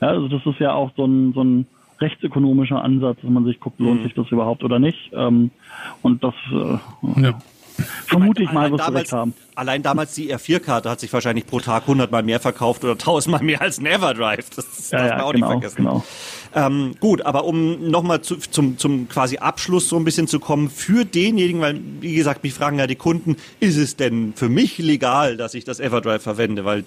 Ja, also das ist ja auch so ein, so ein rechtsökonomischer Ansatz, dass man sich guckt, lohnt mhm. sich das überhaupt oder nicht. Ähm, und das äh, ja. vermute ich mal, was wir recht haben. Allein damals die R4-Karte hat sich wahrscheinlich pro Tag hundertmal mehr verkauft oder tausendmal mehr als ein Everdrive. Das, das ja, darf man ja, auch genau, nicht vergessen. Genau. Ähm, gut, aber um nochmal zu, zum, zum quasi Abschluss so ein bisschen zu kommen, für denjenigen, weil, wie gesagt, mich fragen ja die Kunden, ist es denn für mich legal, dass ich das Everdrive verwende? Weil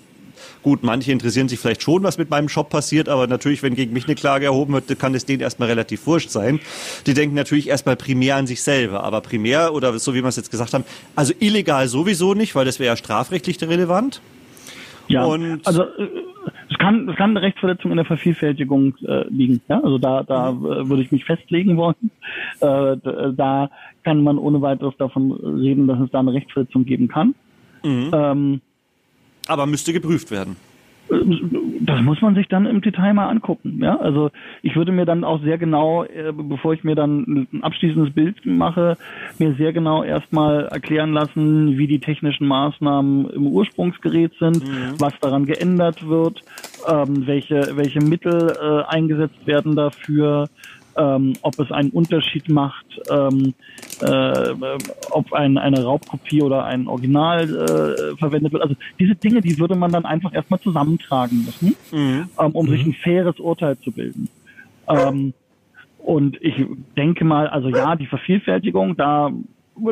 Gut, manche interessieren sich vielleicht schon, was mit meinem Shop passiert, aber natürlich, wenn gegen mich eine Klage erhoben wird, kann es denen erstmal relativ wurscht sein. Die denken natürlich erstmal primär an sich selber, aber primär oder so wie wir es jetzt gesagt haben, also illegal sowieso nicht, weil das wäre ja strafrechtlich relevant. Ja, und also äh, es kann, es kann eine Rechtsverletzung in der Vervielfältigung äh, liegen. Ja? Also da, da mhm. äh, würde ich mich festlegen wollen. Äh, da kann man ohne weiteres davon reden, dass es da eine Rechtsverletzung geben kann. Mhm. Ähm, aber müsste geprüft werden. Das muss man sich dann im Detail mal angucken. Ja, also ich würde mir dann auch sehr genau, äh, bevor ich mir dann ein abschließendes Bild mache, mir sehr genau erstmal erklären lassen, wie die technischen Maßnahmen im Ursprungsgerät sind, mhm. was daran geändert wird, ähm, welche welche Mittel äh, eingesetzt werden dafür, ähm, ob es einen Unterschied macht, ähm, äh, ob ein, eine Raubkopie oder ein Original äh, verwendet wird. Also diese Dinge, die würde man dann einfach erstmal zusammentragen müssen, mhm. ähm, um mhm. sich ein faires Urteil zu bilden. Ähm, und ich denke mal, also ja, die Vervielfältigung, da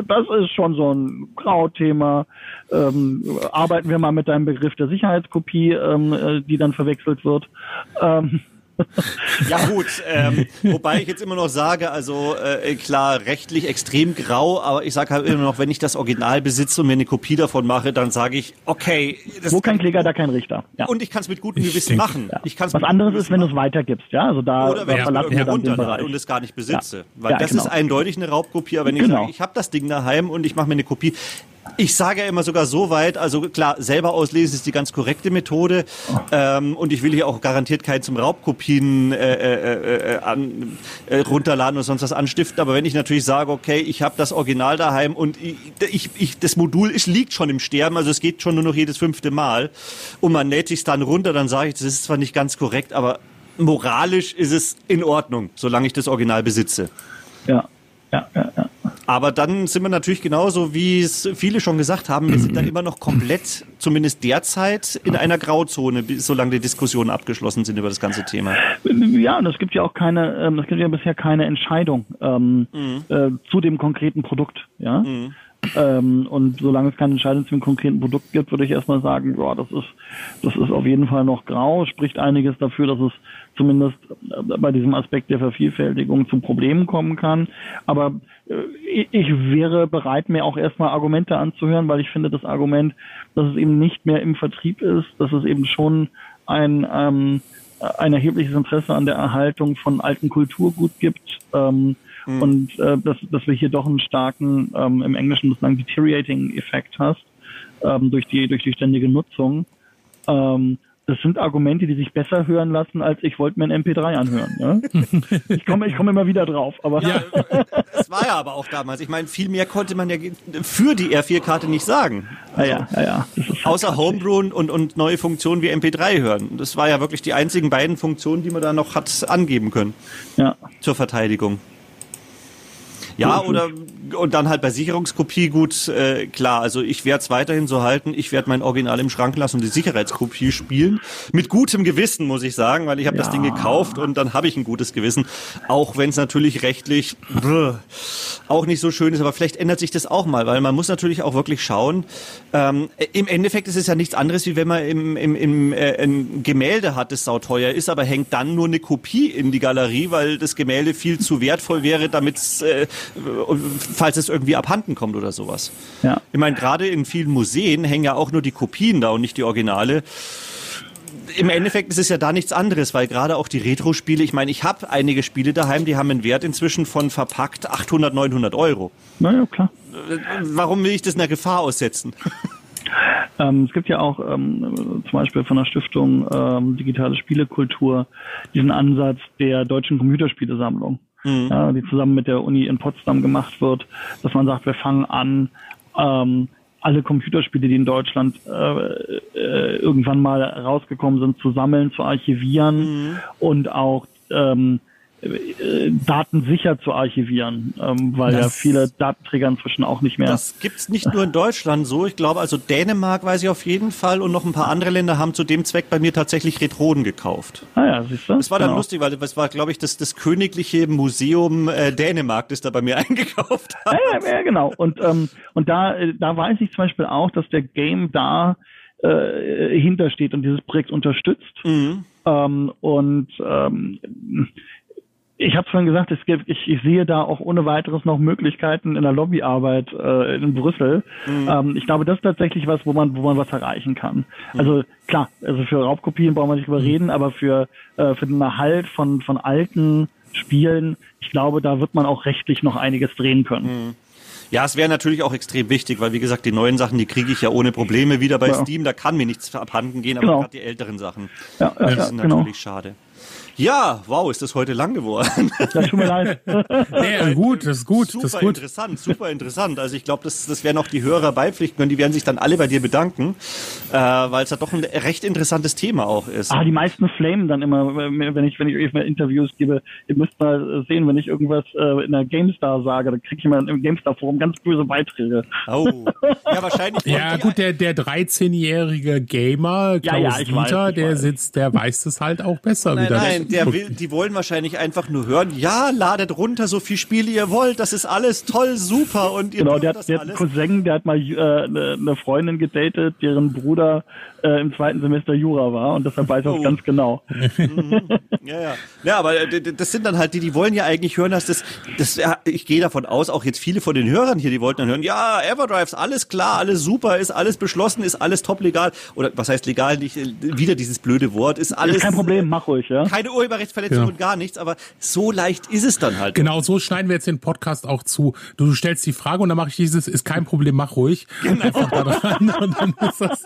das ist schon so ein Grauthema. Ähm, arbeiten wir mal mit deinem Begriff der Sicherheitskopie, ähm, äh, die dann verwechselt wird. Ähm, Ja gut, ähm, wobei ich jetzt immer noch sage, also äh, klar, rechtlich extrem grau, aber ich sage halt immer noch, wenn ich das Original besitze und mir eine Kopie davon mache, dann sage ich, okay. Das Wo kein Kläger, da kein Richter. Ja. Und ich kann es mit gutem Gewissen machen. Ja. Ich kann's Was anderes ist, wenn du es weitergibst, ja, also da, Oder wenn da dann den Bereich. und es gar nicht besitze, weil das genau. ist eindeutig eine Raubkopie, aber wenn ich genau. sage, ich habe das Ding daheim und ich mache mir eine Kopie, ich sage ja immer sogar so weit, also klar, selber auslesen ist die ganz korrekte Methode. Ähm, und ich will hier auch garantiert keinen zum Raubkopien äh, äh, äh, an, äh, runterladen oder sonst was anstiften, aber wenn ich natürlich sage, okay, ich habe das Original daheim und ich, ich, ich, das Modul ist, liegt schon im Sterben, also es geht schon nur noch jedes fünfte Mal und man näht sich dann runter, dann sage ich, das ist zwar nicht ganz korrekt, aber moralisch ist es in Ordnung, solange ich das Original besitze. Ja, ja, ja, ja. Aber dann sind wir natürlich genauso, wie es viele schon gesagt haben, wir sind da immer noch komplett, zumindest derzeit, in einer Grauzone, solange die Diskussionen abgeschlossen sind über das ganze Thema. Ja, und es gibt ja auch keine, ähm, es gibt ja bisher keine Entscheidung ähm, mhm. äh, zu dem konkreten Produkt. Ja. Mhm. Ähm, und solange es keine Entscheidung zu einem konkreten Produkt gibt, würde ich erstmal sagen, ja, das ist, das ist auf jeden Fall noch grau, spricht einiges dafür, dass es zumindest äh, bei diesem Aspekt der Vervielfältigung zu Problemen kommen kann. Aber äh, ich wäre bereit, mir auch erstmal Argumente anzuhören, weil ich finde das Argument, dass es eben nicht mehr im Vertrieb ist, dass es eben schon ein, ähm, ein erhebliches Interesse an der Erhaltung von alten Kulturgut gibt. Ähm, Mhm. Und äh, dass, dass wir hier doch einen starken, ähm, im Englischen sozusagen Deteriorating-Effekt hast, ähm, durch, die, durch die ständige Nutzung. Ähm, das sind Argumente, die sich besser hören lassen, als ich wollte mir ein MP3 anhören. Ja? ich komme ich komme immer wieder drauf. Aber ja, das war ja aber auch damals. Ich meine, viel mehr konnte man ja für die R4-Karte nicht sagen. Also, ja, ja, ja. Halt außer Homebrew und, und neue Funktionen wie MP3 hören. Das war ja wirklich die einzigen beiden Funktionen, die man da noch hat angeben können. Ja. Zur Verteidigung. Ja, oder und dann halt bei Sicherungskopie gut, äh, klar, also ich werde es weiterhin so halten, ich werde mein Original im Schrank lassen und die Sicherheitskopie spielen. Mit gutem Gewissen, muss ich sagen, weil ich habe ja. das Ding gekauft und dann habe ich ein gutes Gewissen. Auch wenn es natürlich rechtlich brr, auch nicht so schön ist, aber vielleicht ändert sich das auch mal, weil man muss natürlich auch wirklich schauen. Ähm, Im Endeffekt ist es ja nichts anderes, wie wenn man im, im, im äh, ein Gemälde hat, das sauteuer ist, aber hängt dann nur eine Kopie in die Galerie, weil das Gemälde viel zu wertvoll wäre, damit äh, falls es irgendwie abhanden kommt oder sowas. Ja. Ich meine, gerade in vielen Museen hängen ja auch nur die Kopien da und nicht die Originale. Im Endeffekt ist es ja da nichts anderes, weil gerade auch die Retro-Spiele, ich meine, ich habe einige Spiele daheim, die haben einen Wert inzwischen von verpackt 800, 900 Euro. Naja, klar. Warum will ich das einer Gefahr aussetzen? Ähm, es gibt ja auch ähm, zum Beispiel von der Stiftung ähm, Digitale Spielekultur diesen Ansatz der deutschen Computerspielesammlung mhm. ja, die zusammen mit der Uni in Potsdam gemacht wird, dass man sagt, wir fangen an, ähm, alle Computerspiele, die in Deutschland äh, äh, irgendwann mal rausgekommen sind, zu sammeln, zu archivieren mhm. und auch ähm, äh, Daten sicher zu archivieren, ähm, weil das, ja viele Datenträger inzwischen auch nicht mehr. Das gibt's nicht nur in Deutschland so. Ich glaube, also Dänemark weiß ich auf jeden Fall und noch ein paar andere Länder haben zu dem Zweck bei mir tatsächlich Retroden gekauft. Ah ja, siehst du? Das war dann genau. lustig, weil das war, glaube ich, das, das Königliche Museum äh, Dänemark, das da bei mir eingekauft hat. Ja, ja, ja genau. Und, ähm, und da, äh, da weiß ich zum Beispiel auch, dass der Game da äh, hintersteht und dieses Projekt unterstützt. Mhm. Ähm, und ähm, ich habe vorhin gesagt, es gibt, ich, ich sehe da auch ohne weiteres noch Möglichkeiten in der Lobbyarbeit äh, in Brüssel. Mhm. Ähm, ich glaube, das ist tatsächlich was, wo man, wo man was erreichen kann. Mhm. Also klar, also für Raubkopien brauchen wir nicht überreden, mhm. aber für, äh, für den Erhalt von, von alten Spielen, ich glaube, da wird man auch rechtlich noch einiges drehen können. Mhm. Ja, es wäre natürlich auch extrem wichtig, weil wie gesagt, die neuen Sachen, die kriege ich ja ohne Probleme wieder bei ja. Steam, da kann mir nichts abhanden gehen, aber genau. gerade die älteren Sachen, ja, ja, die sind genau. natürlich schade. Ja, wow, ist das heute lang geworden. Ja, tut mir leid. ja, gut, das ist gut. Super das ist gut. interessant, super interessant. Also ich glaube, das, das werden auch die Hörer beipflichten können. Die werden sich dann alle bei dir bedanken, äh, weil es ja doch ein recht interessantes Thema auch ist. Ah, die meisten flamen dann immer, wenn ich, wenn ich mal Interviews gebe. Ihr müsst mal sehen, wenn ich irgendwas äh, in der GameStar sage, dann kriege ich immer im GameStar-Forum ganz böse Beiträge. Oh, ja, wahrscheinlich. ja, gut, der, der 13-jährige Gamer, Klaus ja, ja, Dieter, weiß, der weiß. sitzt, der weiß es halt auch besser nein, wieder. Nein, der will, die wollen wahrscheinlich einfach nur hören, ja, ladet runter, so viel Spiele ihr wollt, das ist alles toll, super und ihr Genau, der, hat, der hat einen Cousin, der hat mal äh, eine, eine Freundin gedatet, deren Bruder äh, im zweiten Semester Jura war und deshalb weiß er oh. ganz genau. Mhm. Ja, ja. Ja, aber äh, das sind dann halt die, die wollen ja eigentlich hören, dass das, das ich gehe davon aus, auch jetzt viele von den Hörern hier, die wollten dann hören, ja, Everdrive ist alles klar, alles super, ist alles beschlossen, ist alles top legal. Oder was heißt legal? Nicht wieder dieses blöde Wort, ist alles. Kein Problem, mach ruhig, ja. Keine Urheberrechtsverletzung ja. und gar nichts, aber so leicht ist es dann halt. Genau, so schneiden wir jetzt den Podcast auch zu. Du stellst die Frage und dann mache ich dieses, ist kein Problem, mach ruhig. Genau. Einfach da dran und dann ist das.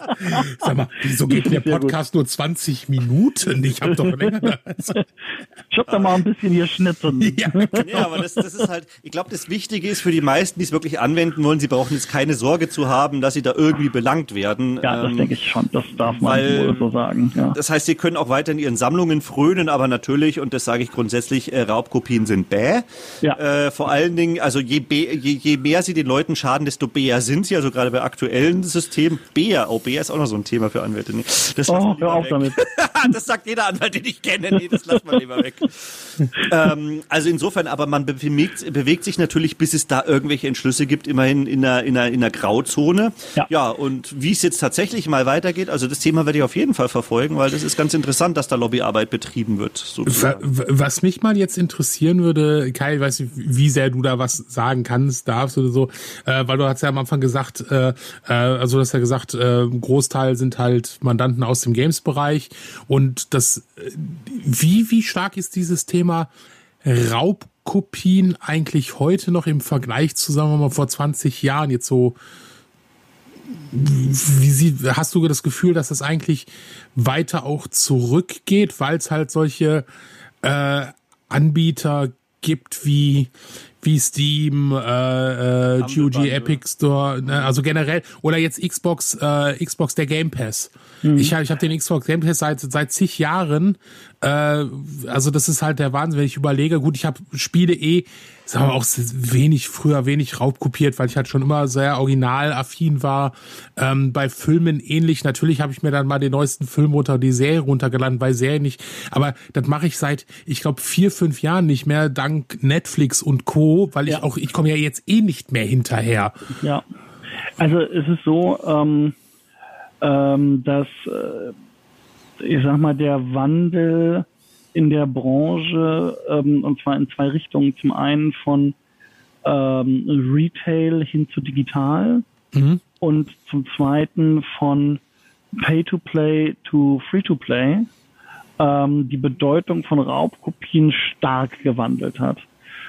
Sag mal, wieso geht der Podcast nur 20 Minuten? Ich habe doch länger. Ich hab da mal ein bisschen geschnitten. Ja, ja aber das, das ist halt, ich glaube, das Wichtige ist für die meisten, die es wirklich anwenden wollen, sie brauchen jetzt keine Sorge zu haben, dass sie da irgendwie belangt werden. Ja, das ähm, denke ich schon. Das darf man weil, wohl so sagen. Ja. Das heißt, sie können auch weiter in ihren Sammlungen frönen, aber natürlich, und das sage ich grundsätzlich, äh, Raubkopien sind bäh. Ja. Äh, vor allen Dingen, also je, je, je mehr sie den Leuten schaden, desto bäher sind sie. Also gerade bei aktuellen Systemen. Bäher, oh, bäher ist auch noch so ein Thema für Anwälte. Nee, das oh, hör auf weg. damit. das sagt jeder Anwalt, den ich kenne. Nee, das lass mal lieber weg. ähm, also insofern, aber man bewegt, bewegt sich natürlich, bis es da irgendwelche Entschlüsse gibt, immerhin in einer, in einer, in einer Grauzone. Ja. ja, und wie es jetzt tatsächlich mal weitergeht, also das Thema werde ich auf jeden Fall verfolgen, weil das ist ganz interessant, dass da Lobbyarbeit betrieben wird. Sozusagen. Was mich mal jetzt interessieren würde, Kai, ich weiß nicht, wie sehr du da was sagen kannst, darfst oder so, äh, weil du hast ja am Anfang gesagt, äh, äh, also du hast ja gesagt, äh, Großteil sind halt Mandanten aus dem Games-Bereich. Und das, wie, wie stark ist dieses Thema Raubkopien eigentlich heute noch im Vergleich zu, sagen wir mal, vor 20 Jahren jetzt so? Wie sie, hast du das Gefühl, dass es eigentlich weiter auch zurückgeht, weil es halt solche äh, Anbieter gibt wie wie Steam, äh, äh, GOG, Epic Store, ne? also generell oder jetzt Xbox, äh, Xbox der Game Pass. Mhm. Ich habe ich hab den Xbox Game Pass seit seit zig Jahren. Äh, also das ist halt der Wahnsinn, wenn ich überlege. Gut, ich habe Spiele eh, sagen wir auch wenig früher wenig raubkopiert, weil ich halt schon immer sehr originalaffin war. Ähm, bei Filmen ähnlich. Natürlich habe ich mir dann mal den neuesten Film runter, die Serie runtergeladen, bei Serien nicht. Aber das mache ich seit, ich glaube, vier fünf Jahren nicht mehr dank Netflix und Co. Weil ich ja. auch, ich komme ja jetzt eh nicht mehr hinterher. Ja. Also es ist so. Ähm ähm, dass, äh, ich sag mal, der Wandel in der Branche, ähm, und zwar in zwei Richtungen, zum einen von ähm, Retail hin zu digital mhm. und zum zweiten von Pay-to-Play to Free-to-Play, ähm, die Bedeutung von Raubkopien stark gewandelt hat.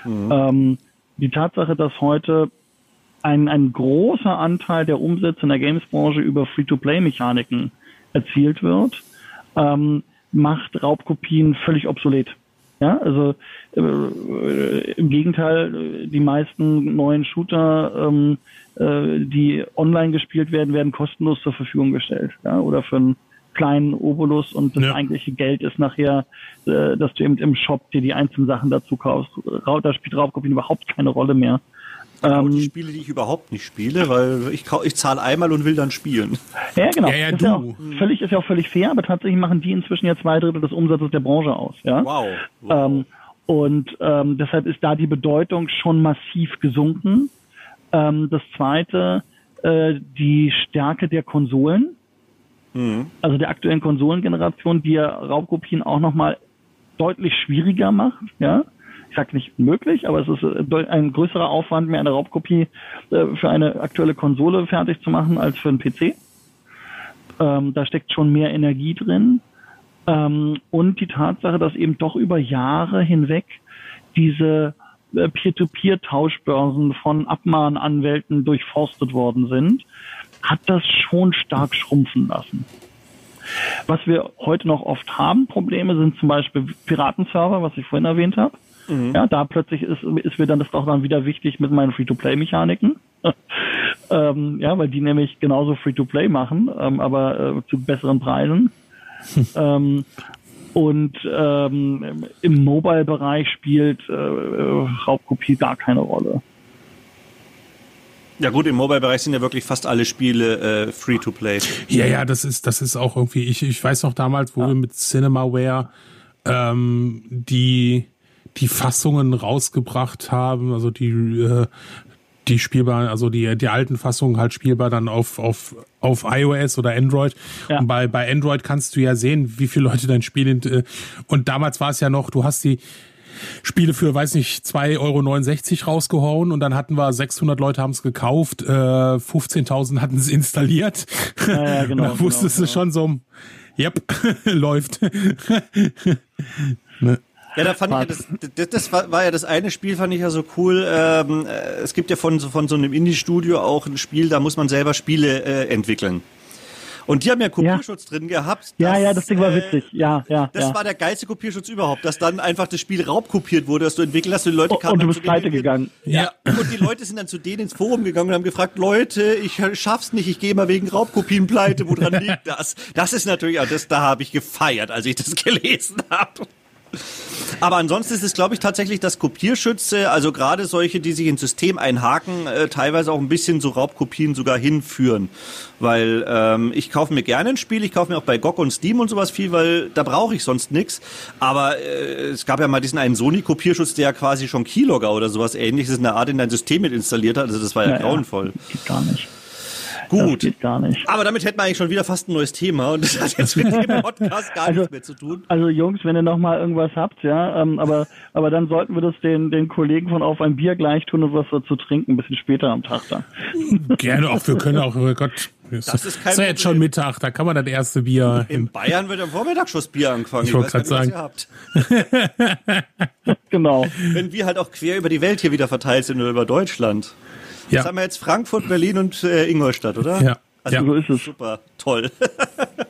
Mhm. Ähm, die Tatsache, dass heute ein, ein großer Anteil der Umsätze in der Games-Branche über Free-to-Play-Mechaniken erzielt wird, ähm, macht Raubkopien völlig obsolet. Ja, also äh, im Gegenteil, die meisten neuen Shooter, ähm, äh, die online gespielt werden, werden kostenlos zur Verfügung gestellt. Ja, oder für einen kleinen Obolus und das ja. eigentliche Geld ist nachher, äh, dass du eben im Shop dir die einzelnen Sachen dazu kaufst. Da spielt Raubkopien überhaupt keine Rolle mehr. Genau die Spiele, die ich überhaupt nicht spiele, weil ich, ich zahle einmal und will dann spielen. Ja, genau. Ja, ja, ist, ja auch völlig, ist ja auch völlig fair, aber tatsächlich machen die inzwischen ja zwei Drittel des Umsatzes der Branche aus. Ja? Wow. wow. Ähm, und ähm, deshalb ist da die Bedeutung schon massiv gesunken. Ähm, das zweite, äh, die Stärke der Konsolen, mhm. also der aktuellen Konsolengeneration, die ja Raubkopien auch nochmal deutlich schwieriger macht. Ja, ich sage nicht möglich, aber es ist äh, ein größerer Aufwand, mir eine Raubkopie äh, für eine aktuelle Konsole fertig zu machen als für einen PC. Ähm, da steckt schon mehr Energie drin. Ähm, und die Tatsache, dass eben doch über Jahre hinweg diese äh, Peer-to-Peer-Tauschbörsen von Abmahnanwälten durchforstet worden sind, hat das schon stark schrumpfen lassen. Was wir heute noch oft haben, Probleme sind zum Beispiel Piratenserver, was ich vorhin erwähnt habe. Mhm. Ja, da plötzlich ist, ist mir dann das doch dann wieder wichtig mit meinen Free-to-Play-Mechaniken. ähm, ja, weil die nämlich genauso Free-to-Play machen, ähm, aber äh, zu besseren Preisen. ähm, und ähm, im Mobile-Bereich spielt äh, Raubkopie gar keine Rolle. Ja gut, im Mobile-Bereich sind ja wirklich fast alle Spiele äh, Free-to-Play. Ja, ja, das ist, das ist auch irgendwie, ich, ich weiß noch damals, wo ja. wir mit Cinemaware ähm, die die Fassungen rausgebracht haben, also die äh, die spielbar, also die die alten Fassungen halt spielbar dann auf auf auf iOS oder Android. Ja. Und bei bei Android kannst du ja sehen, wie viele Leute dein Spiel äh, und damals war es ja noch, du hast die Spiele für, weiß nicht, 2,69 Euro rausgehauen und dann hatten wir 600 Leute haben es gekauft, äh, 15.000 hatten es installiert. Ja, ja, genau, da wusstest genau, du schon so, yep, läuft. ne? Ja, da fand ich, das, das, das war, war, ja das eine Spiel, fand ich ja so cool. Ähm, äh, es gibt ja von, von so einem Indie-Studio auch ein Spiel, da muss man selber Spiele äh, entwickeln. Und die haben ja Kopierschutz ja. drin gehabt. Dass, ja, ja, das Ding war äh, witzig. Ja, ja. Das ja. war der geilste Kopierschutz überhaupt, dass dann einfach das Spiel raubkopiert wurde, dass du entwickelt hast und die Leute kamen. Und du bist pleite gegangen. Ja. ja. Und die Leute sind dann zu denen ins Forum gegangen und haben gefragt, Leute, ich schaff's nicht, ich gehe mal wegen Raubkopien pleite, woran liegt das? Das ist natürlich, das, da habe ich gefeiert, als ich das gelesen habe. Aber ansonsten ist es, glaube ich, tatsächlich das Kopierschütze, also gerade solche, die sich ins System einhaken, äh, teilweise auch ein bisschen so Raubkopien sogar hinführen. Weil ähm, ich kaufe mir gerne ein Spiel, ich kaufe mir auch bei GOG und Steam und sowas viel, weil da brauche ich sonst nichts. Aber äh, es gab ja mal diesen einen Sony-Kopierschutz, der ja quasi schon Keylogger oder sowas ähnliches in der Art in dein System mit installiert hat. Also das war ja, ja grauenvoll. Ja, gar nicht. Gut. Das geht gar nicht. Aber damit hätten wir eigentlich schon wieder fast ein neues Thema und das hat jetzt mit dem Podcast gar also, nichts mehr zu tun. Also Jungs, wenn ihr noch mal irgendwas habt, ja, ähm, aber aber dann sollten wir das den den Kollegen von auf ein Bier gleich tun und was zu trinken, ein bisschen später am Tag dann. Gerne, auch wir können auch, oh Gott. Das ist kein ist ja jetzt schon Mittag, da kann man das erste Bier. In Bayern wird am Vormittag schon das Bier angefangen. Ich wollte gerade sagen. genau. Wenn wir halt auch quer über die Welt hier wieder verteilt sind oder über Deutschland. Ja. Das haben wir jetzt Frankfurt, Berlin und äh, Ingolstadt, oder? Ja. Also ja. so ist es. Super, toll.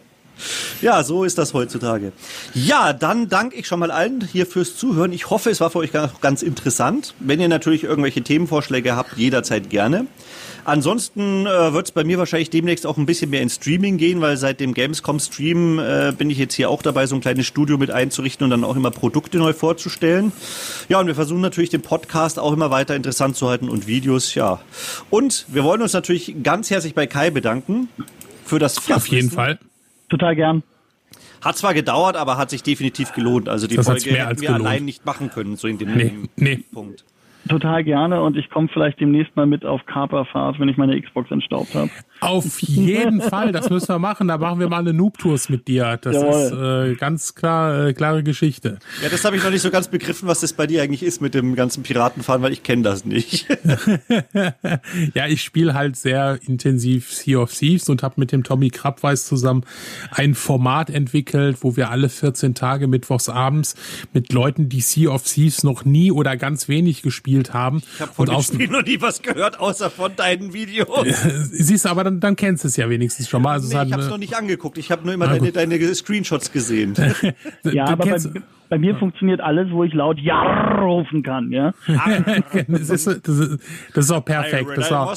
ja, so ist das heutzutage. Ja, dann danke ich schon mal allen hier fürs Zuhören. Ich hoffe, es war für euch ganz interessant. Wenn ihr natürlich irgendwelche Themenvorschläge habt, jederzeit gerne. Ansonsten äh, wird es bei mir wahrscheinlich demnächst auch ein bisschen mehr in Streaming gehen, weil seit dem Gamescom-Stream äh, bin ich jetzt hier auch dabei, so ein kleines Studio mit einzurichten und dann auch immer Produkte neu vorzustellen. Ja, und wir versuchen natürlich den Podcast auch immer weiter interessant zu halten und Videos, ja. Und wir wollen uns natürlich ganz herzlich bei Kai bedanken für das Fachwissen. Auf jeden Fall. Total gern. Hat zwar gedauert, aber hat sich definitiv gelohnt. Also die das Folge hätten wir gelohnt. allein nicht machen können, so in dem nee, nee. Punkt total gerne und ich komme vielleicht demnächst mal mit auf Kaperfahrt, wenn ich meine Xbox entstaubt habe. Auf jeden Fall, das müssen wir machen. Da machen wir mal eine Noob-Tours mit dir. Das Jawohl. ist äh, ganz klar, äh, klare Geschichte. Ja, das habe ich noch nicht so ganz begriffen, was das bei dir eigentlich ist mit dem ganzen Piratenfahren, weil ich kenne das nicht. ja, ich spiele halt sehr intensiv Sea of Thieves und habe mit dem Tommy Krabweis zusammen ein Format entwickelt, wo wir alle 14 Tage mittwochs abends mit Leuten, die Sea of Thieves noch nie oder ganz wenig gespielt haben. Ich habe von dem Spiel noch nie was gehört, außer von deinen Videos. Siehst du, aber dann dann, dann kennst du es ja wenigstens schon mal. Also nee, ich habe es noch nicht angeguckt. Ich habe nur immer deine, deine Screenshots gesehen. ja, aber bei, bei, mir funktioniert alles, wo ich laut Ja rufen kann. Ja. das, ist, das, ist, das ist auch perfekt. Das ist auch,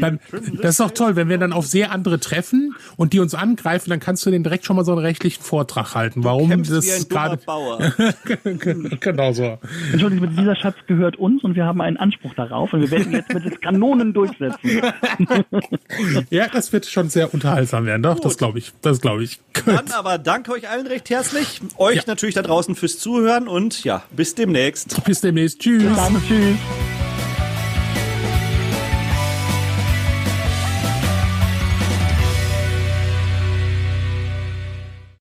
dann, das ist auch toll, wenn wir dann auf sehr andere treffen und die uns angreifen, dann kannst du denen direkt schon mal so einen rechtlichen Vortrag halten. Warum das gerade? genau so. Entschuldigung, dieser Schatz gehört uns und wir haben einen Anspruch darauf und wir werden jetzt mit den Kanonen durchsetzen ja, das wird schon sehr unterhaltsam werden. Doch, Gut. das glaube ich. Das glaube ich. Gut. Dann aber danke euch allen recht herzlich. Euch ja. natürlich da draußen fürs Zuhören und ja, bis demnächst. Bis demnächst. Tschüss. Bis dann, tschüss.